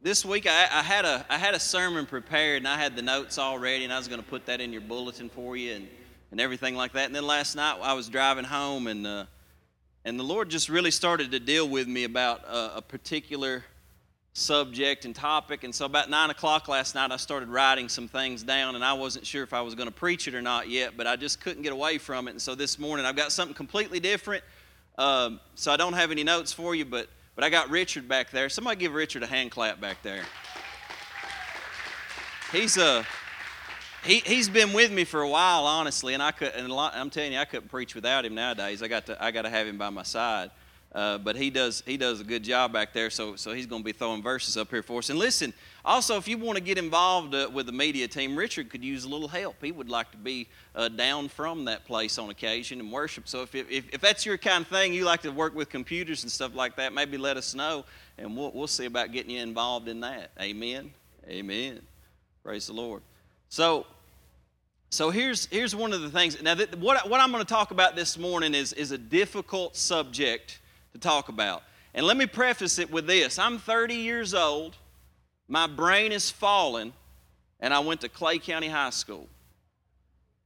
this week I, I, had a I had a sermon prepared and I had the notes all ready and I was going to put that in your bulletin for you and, and everything like that. And then last night I was driving home and uh, and the Lord just really started to deal with me about a, a particular subject and topic. And so about nine o'clock last night I started writing some things down and I wasn't sure if I was going to preach it or not yet, but I just couldn't get away from it. And so this morning I've got something completely different. Um, so I don't have any notes for you, but but I got Richard back there. Somebody give Richard a hand clap back there. He's a uh, he, he's been with me for a while, honestly, and I could and lot, I'm telling you, I couldn't preach without him nowadays. I got to I got to have him by my side. Uh, but he does he does a good job back there, so so he's going to be throwing verses up here for us. And listen, also if you want to get involved uh, with the media team, Richard could use a little help. He would like to be uh, down from that place on occasion and worship. So if, if if that's your kind of thing, you like to work with computers and stuff like that, maybe let us know, and we'll we'll see about getting you involved in that. Amen. Amen. Praise the Lord. So so here's, here's one of the things. Now, what, what I'm going to talk about this morning is, is a difficult subject to talk about. And let me preface it with this I'm 30 years old, my brain is fallen, and I went to Clay County High School.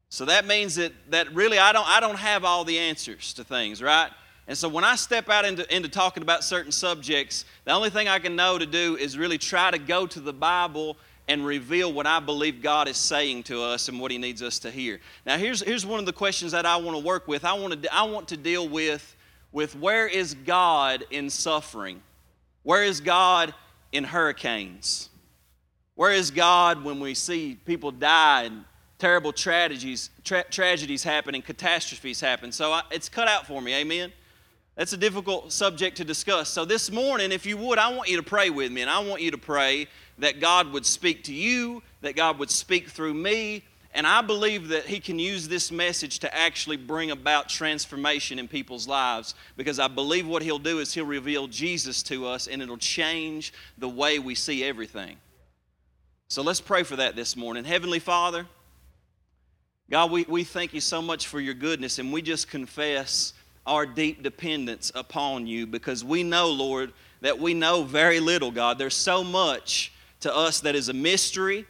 So that means that, that really I don't, I don't have all the answers to things, right? And so when I step out into, into talking about certain subjects, the only thing I can know to do is really try to go to the Bible and reveal what I believe God is saying to us and what He needs us to hear. Now, here's, here's one of the questions that I want to work with. I want to, I want to deal with with where is God in suffering? Where is God in hurricanes? Where is God when we see people die and terrible tragedies, tra- tragedies happen and catastrophes happen? So I, it's cut out for me, amen? That's a difficult subject to discuss. So this morning, if you would, I want you to pray with me, and I want you to pray that God would speak to you, that God would speak through me, and I believe that he can use this message to actually bring about transformation in people's lives because I believe what he'll do is he'll reveal Jesus to us and it'll change the way we see everything. So let's pray for that this morning. Heavenly Father, God, we, we thank you so much for your goodness and we just confess our deep dependence upon you because we know, Lord, that we know very little, God. There's so much to us that is a mystery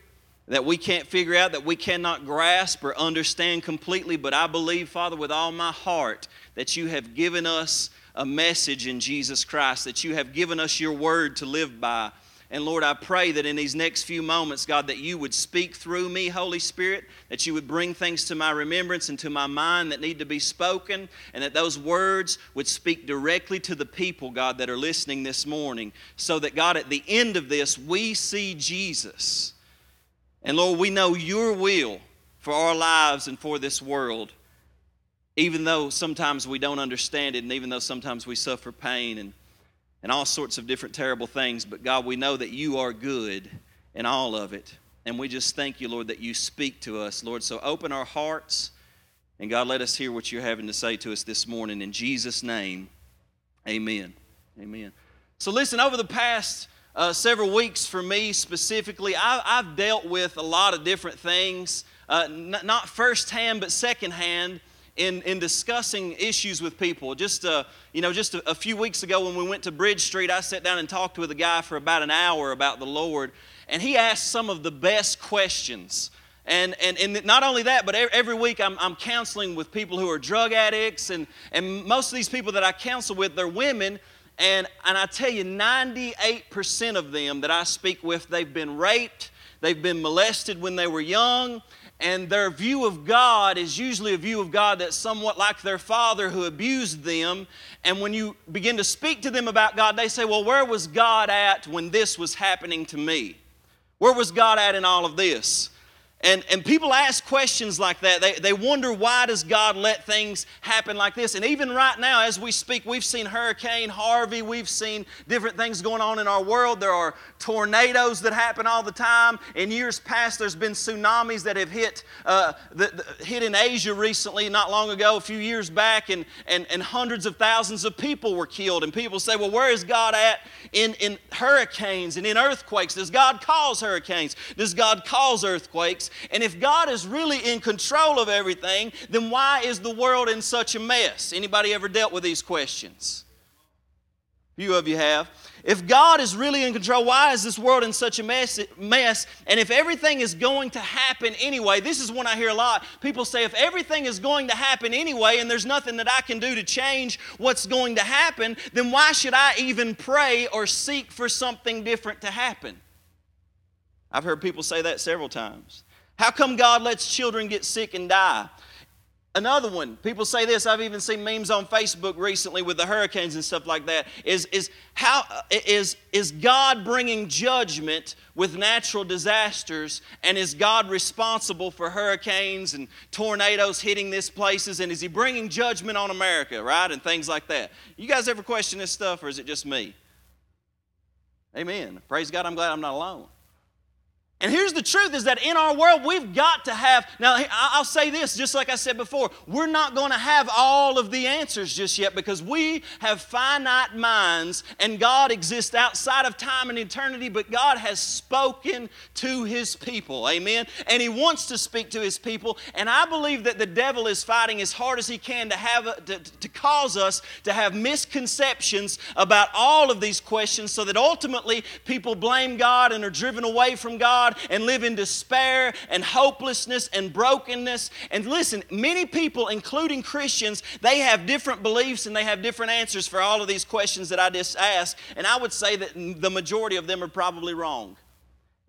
that we can't figure out, that we cannot grasp or understand completely. But I believe, Father, with all my heart, that you have given us a message in Jesus Christ, that you have given us your word to live by. And Lord, I pray that in these next few moments, God, that you would speak through me, Holy Spirit, that you would bring things to my remembrance and to my mind that need to be spoken, and that those words would speak directly to the people, God, that are listening this morning, so that, God, at the end of this, we see Jesus and Lord, we know your will for our lives and for this world, even though sometimes we don't understand it, and even though sometimes we suffer pain and, and all sorts of different terrible things. But God, we know that you are good in all of it. And we just thank you, Lord, that you speak to us, Lord. So open our hearts, and God, let us hear what you're having to say to us this morning. In Jesus' name, amen. Amen. So listen, over the past uh, several weeks for me specifically, I, have dealt with a lot of different things, uh, n- not firsthand, but secondhand. In, in discussing issues with people. Just, uh, you know, just a, a, few weeks ago when we went to Bridge Street, I sat down and talked with a guy for about an hour about the Lord, and he asked some of the best questions. And, and, and not only that, but every week I'm, I'm counseling with people who are drug addicts, and, and most of these people that I counsel with, they're women and, and I tell you, 98% of them that I speak with, they've been raped, they've been molested when they were young, and their view of God is usually a view of God that's somewhat like their father who abused them. And when you begin to speak to them about God, they say, Well, where was God at when this was happening to me? Where was God at in all of this? And, and people ask questions like that. They, they wonder why does God let things happen like this? And even right now, as we speak, we've seen Hurricane Harvey. We've seen different things going on in our world. There are tornadoes that happen all the time. In years past, there's been tsunamis that have hit, uh, the, the, hit in Asia recently, not long ago, a few years back, and, and, and hundreds of thousands of people were killed. And people say, well, where is God at in, in hurricanes and in earthquakes? Does God cause hurricanes? Does God cause earthquakes? And if God is really in control of everything, then why is the world in such a mess? Anybody ever dealt with these questions? few of you have. If God is really in control, why is this world in such a mess, mess? And if everything is going to happen anyway, this is one I hear a lot. People say, if everything is going to happen anyway and there's nothing that I can do to change what's going to happen, then why should I even pray or seek for something different to happen? I've heard people say that several times. How come God lets children get sick and die? Another one, people say this, I've even seen memes on Facebook recently with the hurricanes and stuff like that, is, is, how, is, is God bringing judgment with natural disasters? And is God responsible for hurricanes and tornadoes hitting these places? And is He bringing judgment on America, right? And things like that. You guys ever question this stuff, or is it just me? Amen. Praise God, I'm glad I'm not alone. And here's the truth is that in our world, we've got to have, now I'll say this, just like I said before, we're not going to have all of the answers just yet because we have finite minds and God exists outside of time and eternity, but God has spoken to His people. Amen? And He wants to speak to His people. And I believe that the devil is fighting as hard as he can to, have, uh, to, to cause us to have misconceptions about all of these questions so that ultimately people blame God and are driven away from God God and live in despair and hopelessness and brokenness. And listen, many people, including Christians, they have different beliefs and they have different answers for all of these questions that I just asked. And I would say that the majority of them are probably wrong.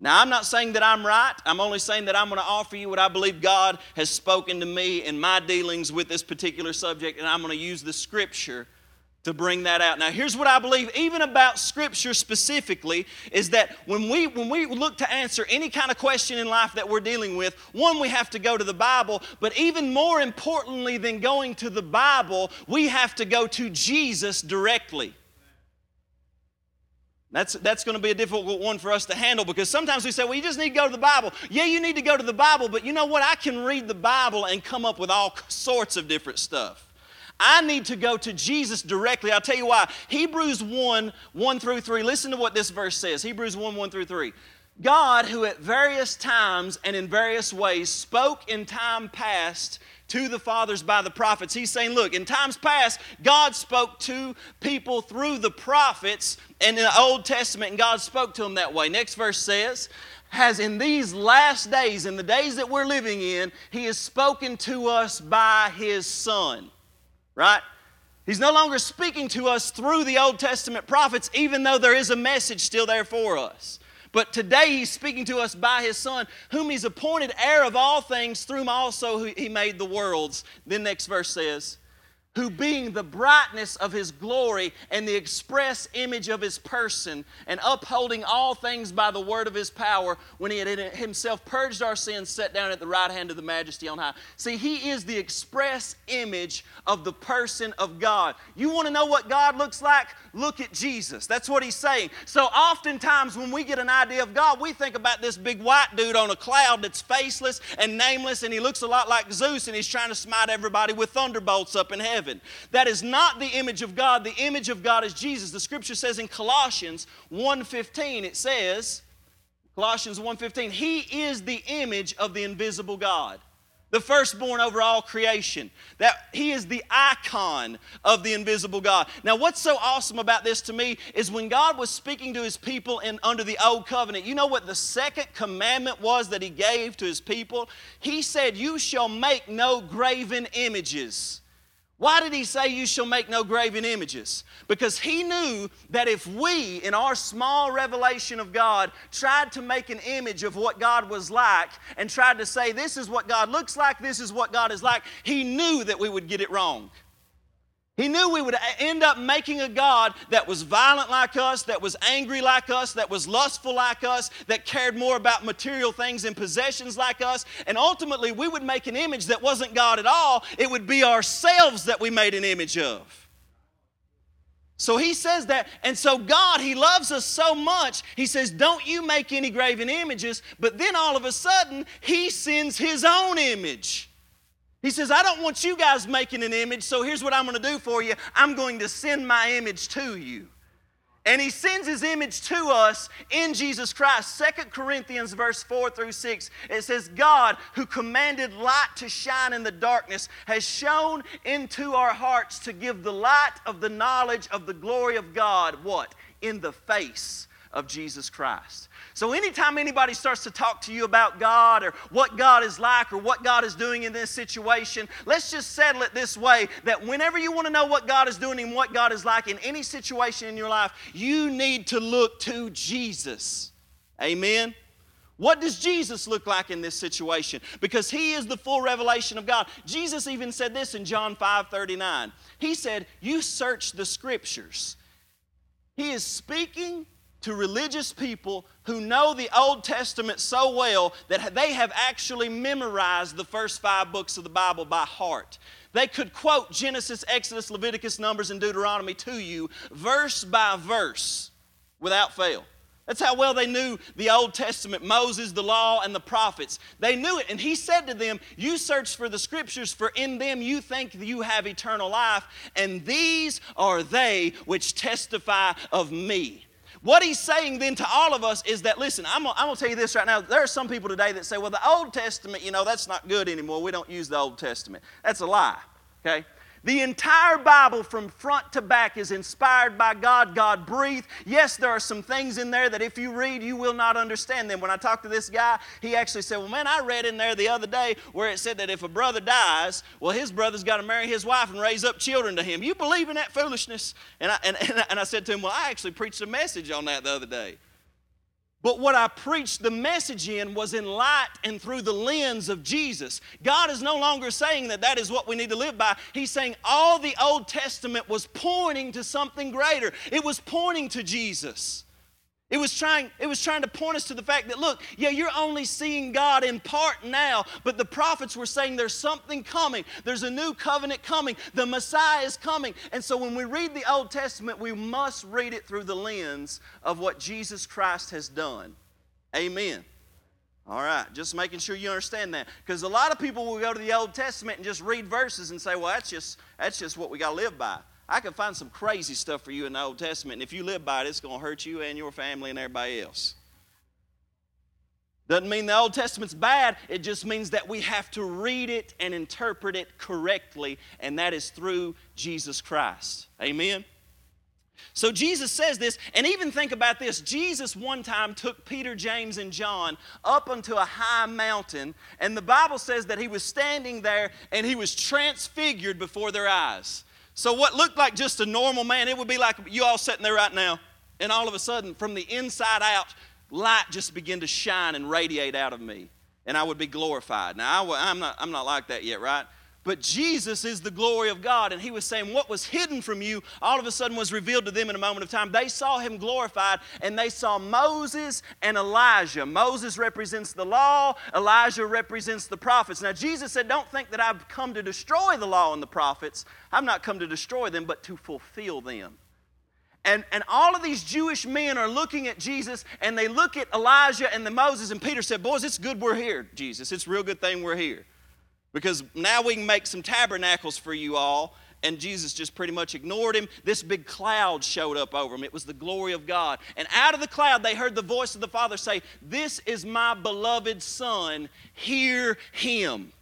Now, I'm not saying that I'm right. I'm only saying that I'm going to offer you what I believe God has spoken to me in my dealings with this particular subject, and I'm going to use the scripture to bring that out. Now, here's what I believe, even about Scripture specifically, is that when we when we look to answer any kind of question in life that we're dealing with, one, we have to go to the Bible, but even more importantly than going to the Bible, we have to go to Jesus directly. That's, that's going to be a difficult one for us to handle because sometimes we say, well, you just need to go to the Bible. Yeah, you need to go to the Bible, but you know what? I can read the Bible and come up with all sorts of different stuff. I need to go to Jesus directly. I'll tell you why. Hebrews 1 1 through 3. Listen to what this verse says Hebrews 1 1 through 3. God, who at various times and in various ways spoke in time past to the fathers by the prophets. He's saying, look, in times past, God spoke to people through the prophets and in the Old Testament, and God spoke to them that way. Next verse says, has in these last days, in the days that we're living in, He has spoken to us by His Son right? He's no longer speaking to us through the Old Testament prophets, even though there is a message still there for us. But today he's speaking to us by his Son, whom he's appointed heir of all things, through whom also he made the worlds. Then next verse says, who being the brightness of his glory and the express image of his person, and upholding all things by the word of his power, when he had himself purged our sins, sat down at the right hand of the majesty on high. See, he is the express image of the person of God. You want to know what God looks like? Look at Jesus. That's what he's saying. So oftentimes when we get an idea of God, we think about this big white dude on a cloud that's faceless and nameless, and he looks a lot like Zeus, and he's trying to smite everybody with thunderbolts up in heaven. That is not the image of God. The image of God is Jesus. The scripture says in Colossians 1:15 it says Colossians 1:15 He is the image of the invisible God the firstborn over all creation. That he is the icon of the invisible God. Now, what's so awesome about this to me is when God was speaking to his people in under the old covenant, you know what the second commandment was that he gave to his people? He said, You shall make no graven images. Why did he say, You shall make no graven images? Because he knew that if we, in our small revelation of God, tried to make an image of what God was like and tried to say, This is what God looks like, this is what God is like, he knew that we would get it wrong. He knew we would end up making a God that was violent like us, that was angry like us, that was lustful like us, that cared more about material things and possessions like us. And ultimately, we would make an image that wasn't God at all. It would be ourselves that we made an image of. So he says that, and so God, He loves us so much, He says, Don't you make any graven images, but then all of a sudden, He sends His own image. He says, I don't want you guys making an image, so here's what I'm going to do for you I'm going to send my image to you. And he sends his image to us in Jesus Christ. Second Corinthians verse 4 through 6, it says, God, who commanded light to shine in the darkness, has shown into our hearts to give the light of the knowledge of the glory of God, what? in the face of Jesus Christ. So, anytime anybody starts to talk to you about God or what God is like or what God is doing in this situation, let's just settle it this way that whenever you want to know what God is doing and what God is like in any situation in your life, you need to look to Jesus. Amen. What does Jesus look like in this situation? Because he is the full revelation of God. Jesus even said this in John 5 39. He said, You search the scriptures. He is speaking to religious people who know the Old Testament so well that they have actually memorized the first five books of the Bible by heart. They could quote Genesis, Exodus, Leviticus, Numbers, and Deuteronomy to you verse by verse without fail. That's how well they knew the Old Testament, Moses, the law, and the prophets. They knew it. And he said to them, You search for the scriptures, for in them you think you have eternal life, and these are they which testify of me. What he's saying then to all of us is that, listen, I'm gonna, tell you this right now. There are some people today that say, well, the Old Testament, you know, that's not good anymore. We don't use the Old Testament. That's a lie, okay? The entire Bible from front to back is inspired by God, God breathed. Yes, there are some things in there that if you read, you will not understand them. When I talked to this guy, he actually said, Well, man, I read in there the other day where it said that if a brother dies, well, his brother's got to marry his wife and raise up children to him. You believe in that foolishness? And I, and, and I said to him, Well, I actually preached a message on that the other day. But what I preached the message in was in light and through the lens of Jesus. God is no longer saying that that is what we need to live by. He's saying all the Old Testament was pointing to something greater, it was pointing to Jesus. It was, trying, it was trying to point us to the fact that, look, yeah, you're only seeing God in part now, but the prophets were saying there's something coming. There's a new covenant coming. The Messiah is coming. And so when we read the Old Testament, we must read it through the lens of what Jesus Christ has done. Amen. All right, just making sure you understand that. Because a lot of people will go to the Old Testament and just read verses and say, well, that's just, that's just what we got to live by. I can find some crazy stuff for you in the Old Testament, and if you live by it, it's going to hurt you and your family and everybody else. Doesn't mean the Old Testament's bad, it just means that we have to read it and interpret it correctly, and that is through Jesus Christ. Amen? So Jesus says this, and even think about this. Jesus one time took Peter, James, and John up onto a high mountain, and the Bible says that he was standing there and he was transfigured before their eyes. So, what looked like just a normal man, it would be like you all sitting there right now, and all of a sudden, from the inside out, light just began to shine and radiate out of me, and I would be glorified. Now, I, am not, I'm not like that yet, right? But Jesus is the glory of God. And he was saying, What was hidden from you all of a sudden was revealed to them in a moment of time. They saw him glorified, and they saw Moses and Elijah. Moses represents the law, Elijah represents the prophets. Now, Jesus said, Don't think that I've come to destroy the law and the prophets. I've not come to destroy them, but to fulfill them. And, and all of these Jewish men are looking at Jesus and they look at Elijah and the Moses, and Peter said, Boys, it's good we're here, Jesus. It's a real good thing we're here because now we can make some tabernacles for you all. And Jesus just pretty much ignored him. This big cloud showed up over him. It was the glory of God. And out of the cloud, they heard the voice of the Father say, This is my beloved Son, hear him.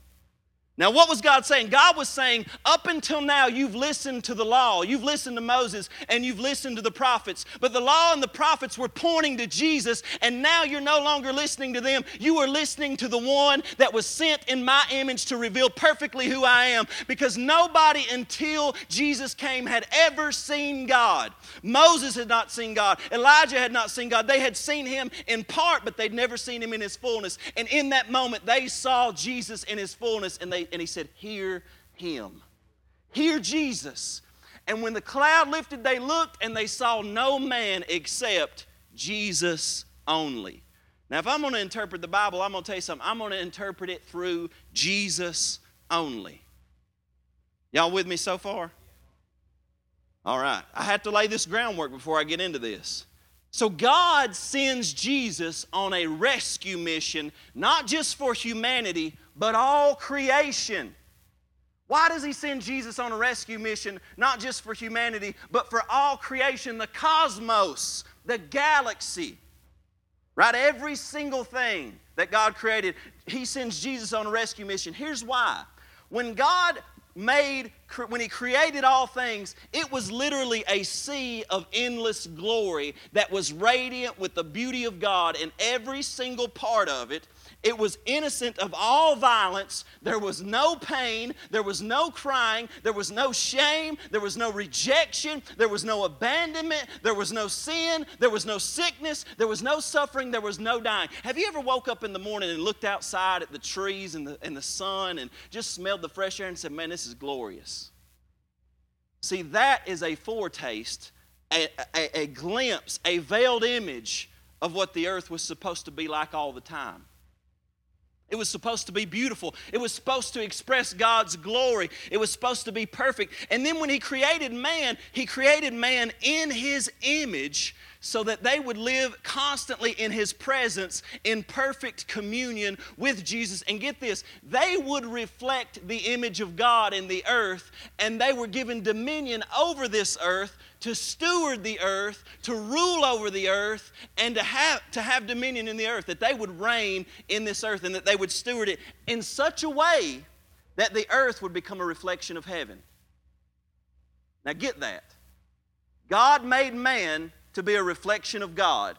Now, what was God saying? God was saying, up until now, you've listened to the law, you've listened to Moses, and you've listened to the prophets. But the law and the prophets were pointing to Jesus, and now you're no longer listening to them. You are listening to the one that was sent in my image to reveal perfectly who I am. Because nobody until Jesus came had ever seen God. Moses had not seen God, Elijah had not seen God. They had seen him in part, but they'd never seen him in his fullness. And in that moment, they saw Jesus in his fullness, and they and he said, Hear him. Hear Jesus. And when the cloud lifted, they looked and they saw no man except Jesus only. Now, if I'm going to interpret the Bible, I'm going to tell you something. I'm going to interpret it through Jesus only. Y'all with me so far? All right. I have to lay this groundwork before I get into this. So, God sends Jesus on a rescue mission, not just for humanity, but all creation. Why does he send Jesus on a rescue mission, not just for humanity, but for all creation, the cosmos, the galaxy? Right? Every single thing that God created, he sends Jesus on a rescue mission. Here's why. When God made when he created all things, it was literally a sea of endless glory that was radiant with the beauty of God in every single part of it. It was innocent of all violence. There was no pain. There was no crying. There was no shame. There was no rejection. There was no abandonment. There was no sin. There was no sickness. There was no suffering. There was no dying. Have you ever woke up in the morning and looked outside at the trees and the, and the sun and just smelled the fresh air and said, Man, this is glorious? See, that is a foretaste, a, a, a glimpse, a veiled image of what the earth was supposed to be like all the time. It was supposed to be beautiful. It was supposed to express God's glory. It was supposed to be perfect. And then when He created man, He created man in His image so that they would live constantly in His presence in perfect communion with Jesus. And get this, they would reflect the image of God in the earth, and they were given dominion over this earth to steward the earth, to rule over the earth, and to have, to have dominion in the earth, that they would reign in this earth and that they would steward it in such a way that the earth would become a reflection of heaven. Now, get that. God made man to be a reflection of God,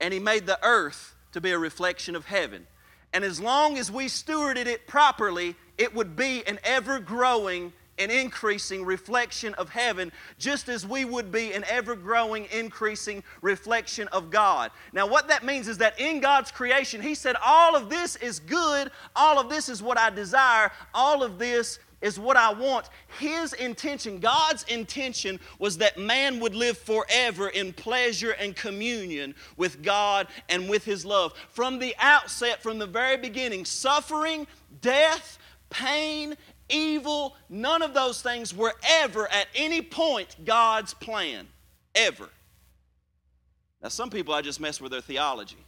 and He made the earth to be a reflection of heaven. And as long as we stewarded it properly, it would be an ever growing an increasing reflection of heaven, just as we would be an ever growing, increasing reflection of God. Now, what that means is that in God's creation, He said, All of this is good, all of this is what I desire, all of this is what I want. His intention, God's intention, was that man would live forever in pleasure and communion with God and with His love. From the outset, from the very beginning, suffering, death, pain, evil, none of those things were ever at any point God's plan. Ever. Now, some people, I just mess with their theology.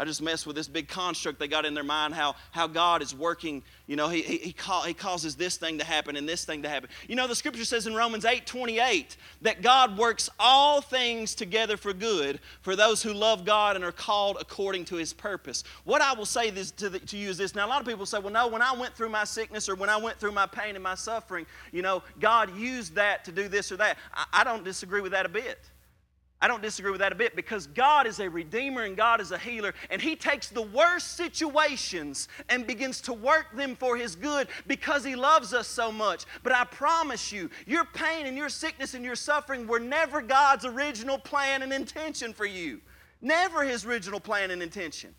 I just mess with this big construct they got in their mind how, how God is working. You know, he, he, he, he causes this thing to happen and this thing to happen. You know, the scripture says in Romans 8 28 that God works all things together for good for those who love God and are called according to his purpose. What I will say this, to, the, to you is this. Now, a lot of people say, well, no, when I went through my sickness or when I went through my pain and my suffering, you know, God used that to do this or that. I, I don't disagree with that a bit. I don't disagree with that a bit because God is a redeemer and God is a healer, and He takes the worst situations and begins to work them for His good because He loves us so much. But I promise you, your pain and your sickness and your suffering were never God's original plan and intention for you. Never His original plan and intention.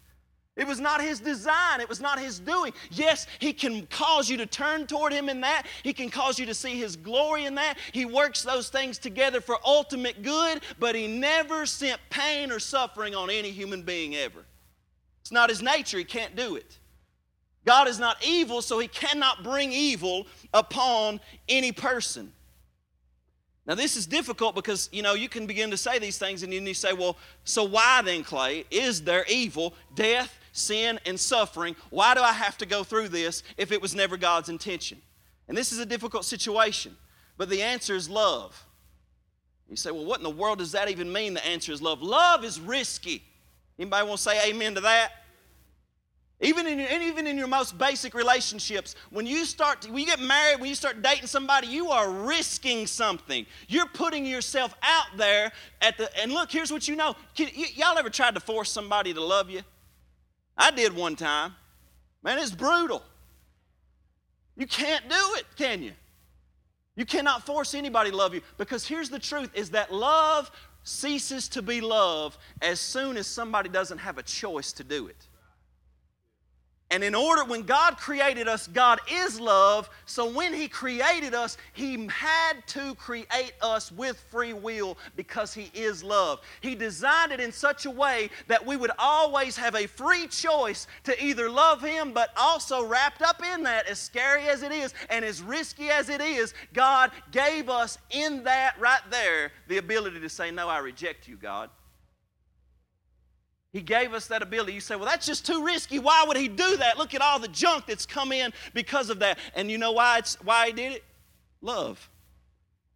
It was not his design. It was not his doing. Yes, he can cause you to turn toward him in that. He can cause you to see his glory in that. He works those things together for ultimate good, but he never sent pain or suffering on any human being ever. It's not his nature. He can't do it. God is not evil, so he cannot bring evil upon any person. Now, this is difficult because, you know, you can begin to say these things and then you say, well, so why then, Clay, is there evil, death, sin, and suffering. Why do I have to go through this if it was never God's intention? And this is a difficult situation, but the answer is love. You say, well, what in the world does that even mean? The answer is love. Love is risky. Anybody want to say amen to that? Even in, your, even in your most basic relationships, when you start, to, when you get married, when you start dating somebody, you are risking something. You're putting yourself out there at the, and look, here's what you know. Can, y- y'all ever tried to force somebody to love you? I did one time. Man, it's brutal. You can't do it, can you? You cannot force anybody to love you because here's the truth is that love ceases to be love as soon as somebody doesn't have a choice to do it. And in order, when God created us, God is love. So when He created us, He had to create us with free will because He is love. He designed it in such a way that we would always have a free choice to either love Him, but also wrapped up in that, as scary as it is and as risky as it is, God gave us in that right there the ability to say, No, I reject you, God. He gave us that ability. You say, well, that's just too risky. Why would he do that? Look at all the junk that's come in because of that. And you know why, it's, why he did it? Love.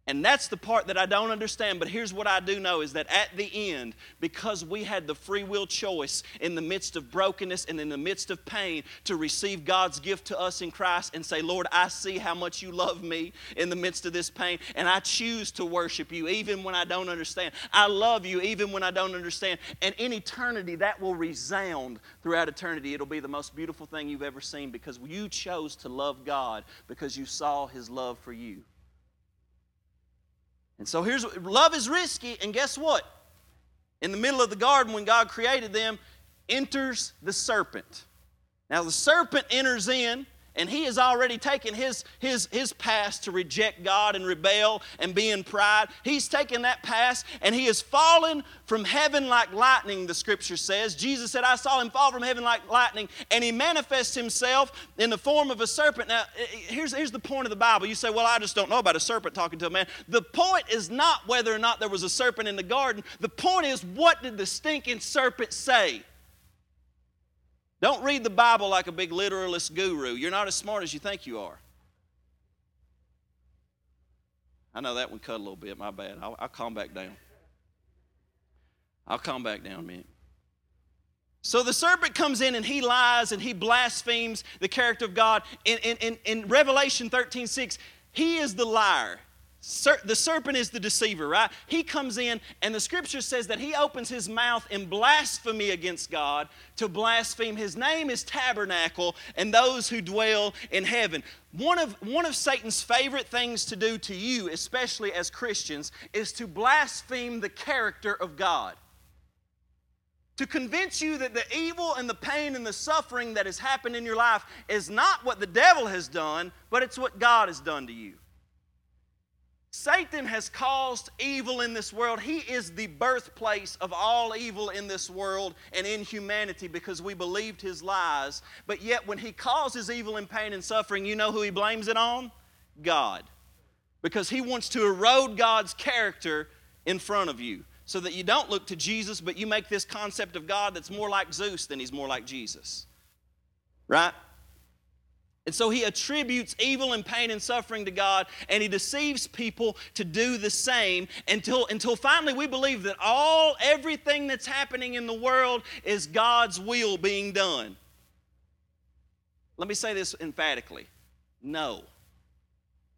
And that's the part that I don't understand. But here's what I do know is that at the end, because we had the free will choice in the midst of brokenness and in the midst of pain to receive God's gift to us in Christ and say, Lord, I see how much you love me in the midst of this pain, and I choose to worship you even when I don't understand. I love you even when I don't understand. And in eternity, that will resound throughout eternity. It'll be the most beautiful thing you've ever seen because you chose to love God because you saw his love for you. And so here's love is risky, and guess what? In the middle of the garden, when God created them, enters the serpent. Now, the serpent enters in and he has already taken his, his, his past to reject God and rebel and be in pride. He's taken that past and he has fallen from heaven like lightning, the scripture says. Jesus said, I saw him fall from heaven like lightning, and he manifests himself in the form of a serpent. Now, here's, here's the point of the Bible. You say, Well, I just don't know about a serpent talking to a man. The point is not whether or not there was a serpent in the garden, the point is, what did the stinking serpent say? Don't read the Bible like a big literalist guru. You're not as smart as you think you are. I know that one cut a little bit, my bad. I'll, I'll calm back down. I'll calm back down minute. So the serpent comes in and he lies and he blasphemes the character of God. In, in, in, in Revelation 13 6, he is the liar the serpent is the deceiver, right? He comes in, and the scripture says that he opens his mouth in blasphemy against God to blaspheme. His name is Tabernacle, and those who dwell in heaven. One of, one of Satan's favorite things to do to you, especially as Christians, is to blaspheme the character of God. To convince you that the evil and the pain and the suffering that has happened in your life is not what the devil has done, but it's what God has done to you. Satan has caused evil in this world. He is the birthplace of all evil in this world and in humanity because we believed his lies. But yet, when he causes evil and pain and suffering, you know who he blames it on? God. Because he wants to erode God's character in front of you so that you don't look to Jesus, but you make this concept of God that's more like Zeus than he's more like Jesus. Right? And so he attributes evil and pain and suffering to God, and he deceives people to do the same until, until finally we believe that all, everything that's happening in the world is God's will being done. Let me say this emphatically no.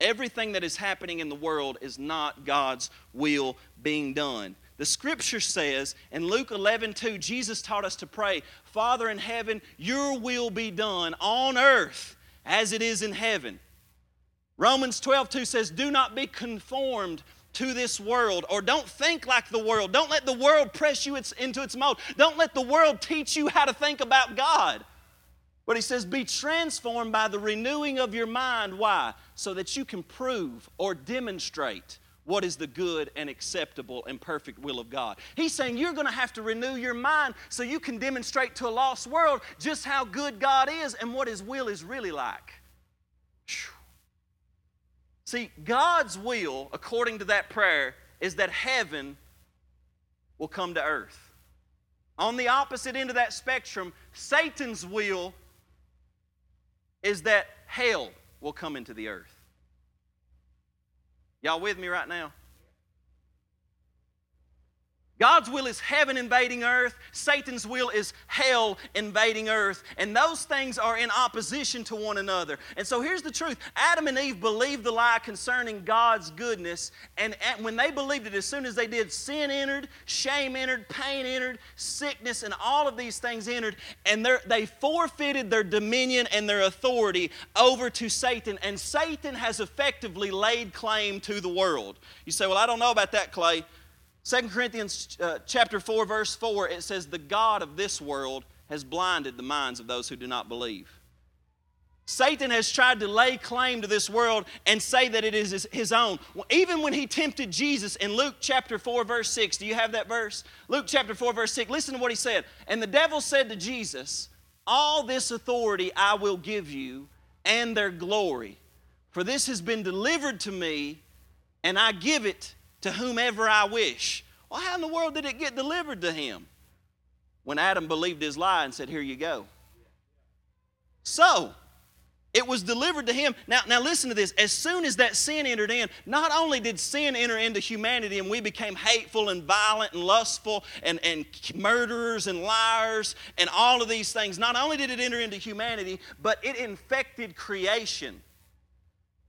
Everything that is happening in the world is not God's will being done. The scripture says in Luke 11, 2, Jesus taught us to pray, Father in heaven, your will be done on earth as it is in heaven. Romans 12, 2 says, Do not be conformed to this world, or don't think like the world. Don't let the world press you into its mold. Don't let the world teach you how to think about God. But he says, Be transformed by the renewing of your mind. Why? So that you can prove or demonstrate what is the good and acceptable and perfect will of God. He's saying you're going to have to renew your mind so you can demonstrate to a lost world just how good God is and what His will is really like. See, God's will, according to that prayer, is that heaven will come to earth. On the opposite end of that spectrum, Satan's will is that hell will come into the earth. Y'all with me right now? God's will is heaven invading earth. Satan's will is hell invading earth. And those things are in opposition to one another. And so here's the truth Adam and Eve believed the lie concerning God's goodness. And when they believed it, as soon as they did, sin entered, shame entered, pain entered, sickness, and all of these things entered. And they forfeited their dominion and their authority over to Satan. And Satan has effectively laid claim to the world. You say, Well, I don't know about that, Clay. 2 Corinthians uh, chapter 4 verse 4 it says the god of this world has blinded the minds of those who do not believe. Satan has tried to lay claim to this world and say that it is his own. Even when he tempted Jesus in Luke chapter 4, verse 6, do you have that verse? Luke chapter 4, verse 6, listen to what he said. And the devil said to Jesus, All this authority I will give you and their glory, for this has been delivered to me, and I give it to whomever I wish. Well, how in the world did it get delivered to him? When Adam believed his lie and said, Here you go. So, it was delivered to him. Now, now listen to this. As soon as that sin entered in, not only did sin enter into humanity and we became hateful and violent and lustful and, and murderers and liars and all of these things, not only did it enter into humanity, but it infected creation.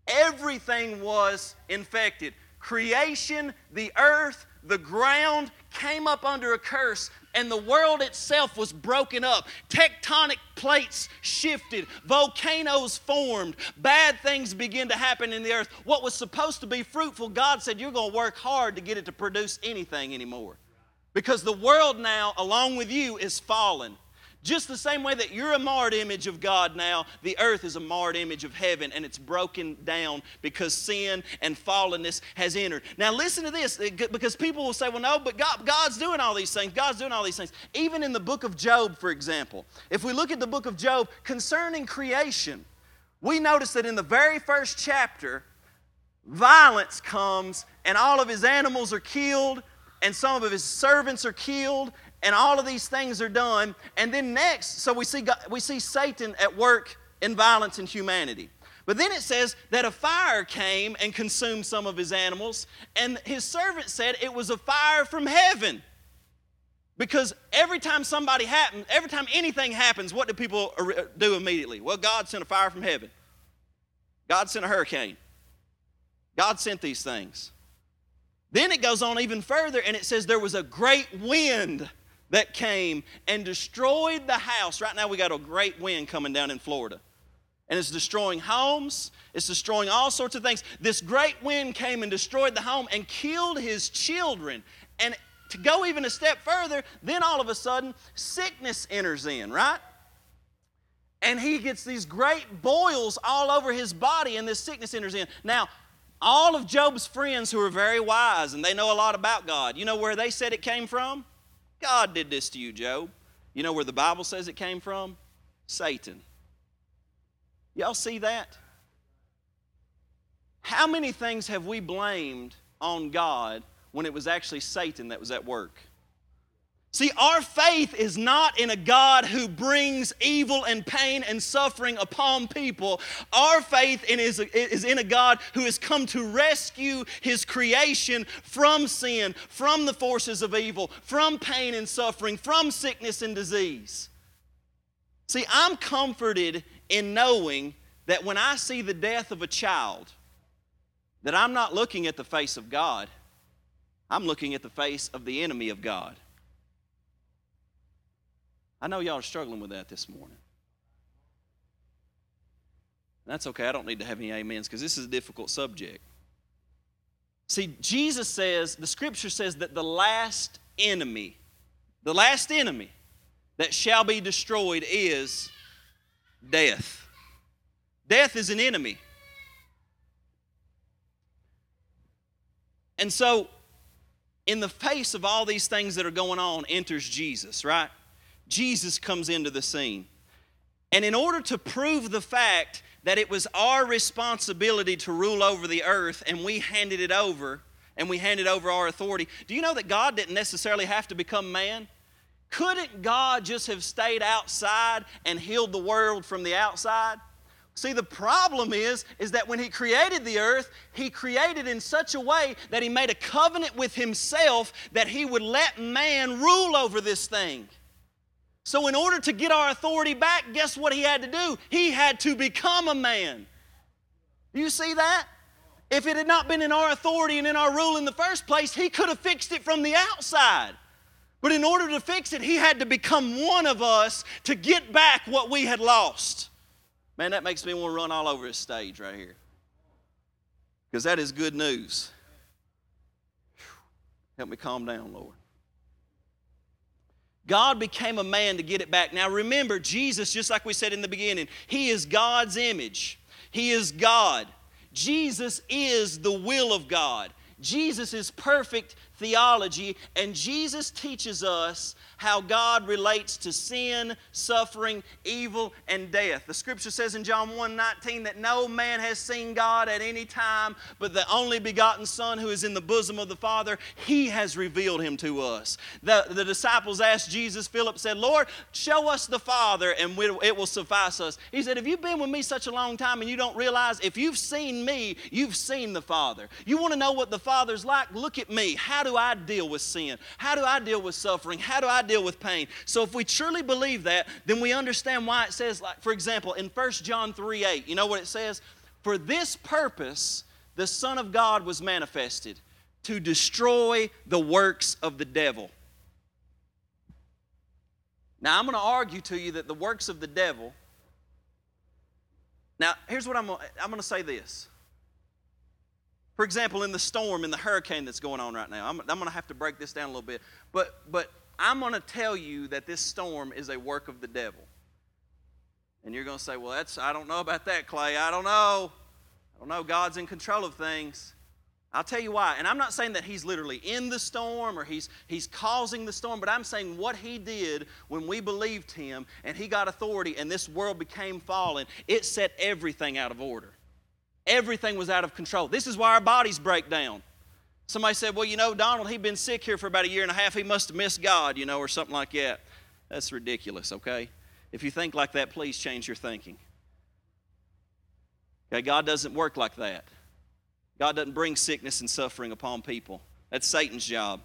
Everything was infected. Creation, the earth, the ground came up under a curse and the world itself was broken up. Tectonic plates shifted, volcanoes formed, bad things began to happen in the earth. What was supposed to be fruitful, God said, You're going to work hard to get it to produce anything anymore. Because the world now, along with you, is fallen. Just the same way that you're a marred image of God now, the earth is a marred image of heaven and it's broken down because sin and fallenness has entered. Now, listen to this because people will say, well, no, but God, God's doing all these things. God's doing all these things. Even in the book of Job, for example, if we look at the book of Job concerning creation, we notice that in the very first chapter, violence comes and all of his animals are killed and some of his servants are killed and all of these things are done. And then next, so we see, God, we see Satan at work in violence in humanity. But then it says that a fire came and consumed some of his animals, and his servant said it was a fire from heaven. Because every time somebody happens, every time anything happens, what do people uh, do immediately? Well, God sent a fire from heaven. God sent a hurricane. God sent these things. Then it goes on even further and it says there was a great wind that came and destroyed the house. Right now, we got a great wind coming down in Florida. And it's destroying homes, it's destroying all sorts of things. This great wind came and destroyed the home and killed his children. And to go even a step further, then all of a sudden, sickness enters in, right? And he gets these great boils all over his body, and this sickness enters in. Now, all of Job's friends who are very wise and they know a lot about God, you know where they said it came from? God did this to you, Job. You know where the Bible says it came from? Satan. Y'all see that? How many things have we blamed on God when it was actually Satan that was at work? See, our faith is not in a God who brings evil and pain and suffering upon people. Our faith is, is in a God who has come to rescue his creation from sin, from the forces of evil, from pain and suffering, from sickness and disease. See, I'm comforted in knowing that when I see the death of a child, that I'm not looking at the face of God, I'm looking at the face of the enemy of God. I know y'all are struggling with that this morning. That's okay. I don't need to have any amens because this is a difficult subject. See, Jesus says, the scripture says that the last enemy, the last enemy that shall be destroyed is death. Death is an enemy. And so, in the face of all these things that are going on, enters Jesus, right? Jesus comes into the scene. And in order to prove the fact that it was our responsibility to rule over the earth and we handed it over, and we handed over our authority, do you know that God didn't necessarily have to become man? Couldn't God just have stayed outside and healed the world from the outside? See, the problem is, is that when he created the earth, he created in such a way that he made a covenant with himself that he would let man rule over this thing. So, in order to get our authority back, guess what he had to do? He had to become a man. Do you see that? If it had not been in our authority and in our rule in the first place, he could have fixed it from the outside. But in order to fix it, he had to become one of us to get back what we had lost. Man, that makes me want to run all over this stage right here. Because that is good news. Help me calm down, Lord. God became a man to get it back. Now remember, Jesus, just like we said in the beginning, He is God's image, He is God. Jesus is the will of God. Jesus is perfect theology, and Jesus teaches us how God relates to sin, suffering, evil, and death. The scripture says in John 1 19 that no man has seen God at any time, but the only begotten Son who is in the bosom of the Father, he has revealed him to us. The, the disciples asked Jesus, Philip said, Lord, show us the Father, and it will suffice us. He said, Have you been with me such a long time and you don't realize if you've seen me, you've seen the Father? You want to know what the Father's like? Look at me. How do I deal with sin? How do I deal with suffering? How do I deal with pain. So if we truly believe that, then we understand why it says, like, for example, in 1 John 3 8, you know what it says? For this purpose, the Son of God was manifested to destroy the works of the devil. Now, I'm going to argue to you that the works of the devil. Now, here's what I'm I'm going to say this. For example, in the storm, in the hurricane that's going on right now, I'm, I'm going to have to break this down a little bit. But, but I'm going to tell you that this storm is a work of the devil. And you're going to say, well, that's, I don't know about that, Clay. I don't know. I don't know. God's in control of things. I'll tell you why. And I'm not saying that he's literally in the storm or he's, he's causing the storm, but I'm saying what he did when we believed him and he got authority and this world became fallen, it set everything out of order. Everything was out of control. This is why our bodies break down. Somebody said, Well, you know, Donald, he'd been sick here for about a year and a half. He must have missed God, you know, or something like that. That's ridiculous, okay? If you think like that, please change your thinking. Okay, God doesn't work like that. God doesn't bring sickness and suffering upon people. That's Satan's job.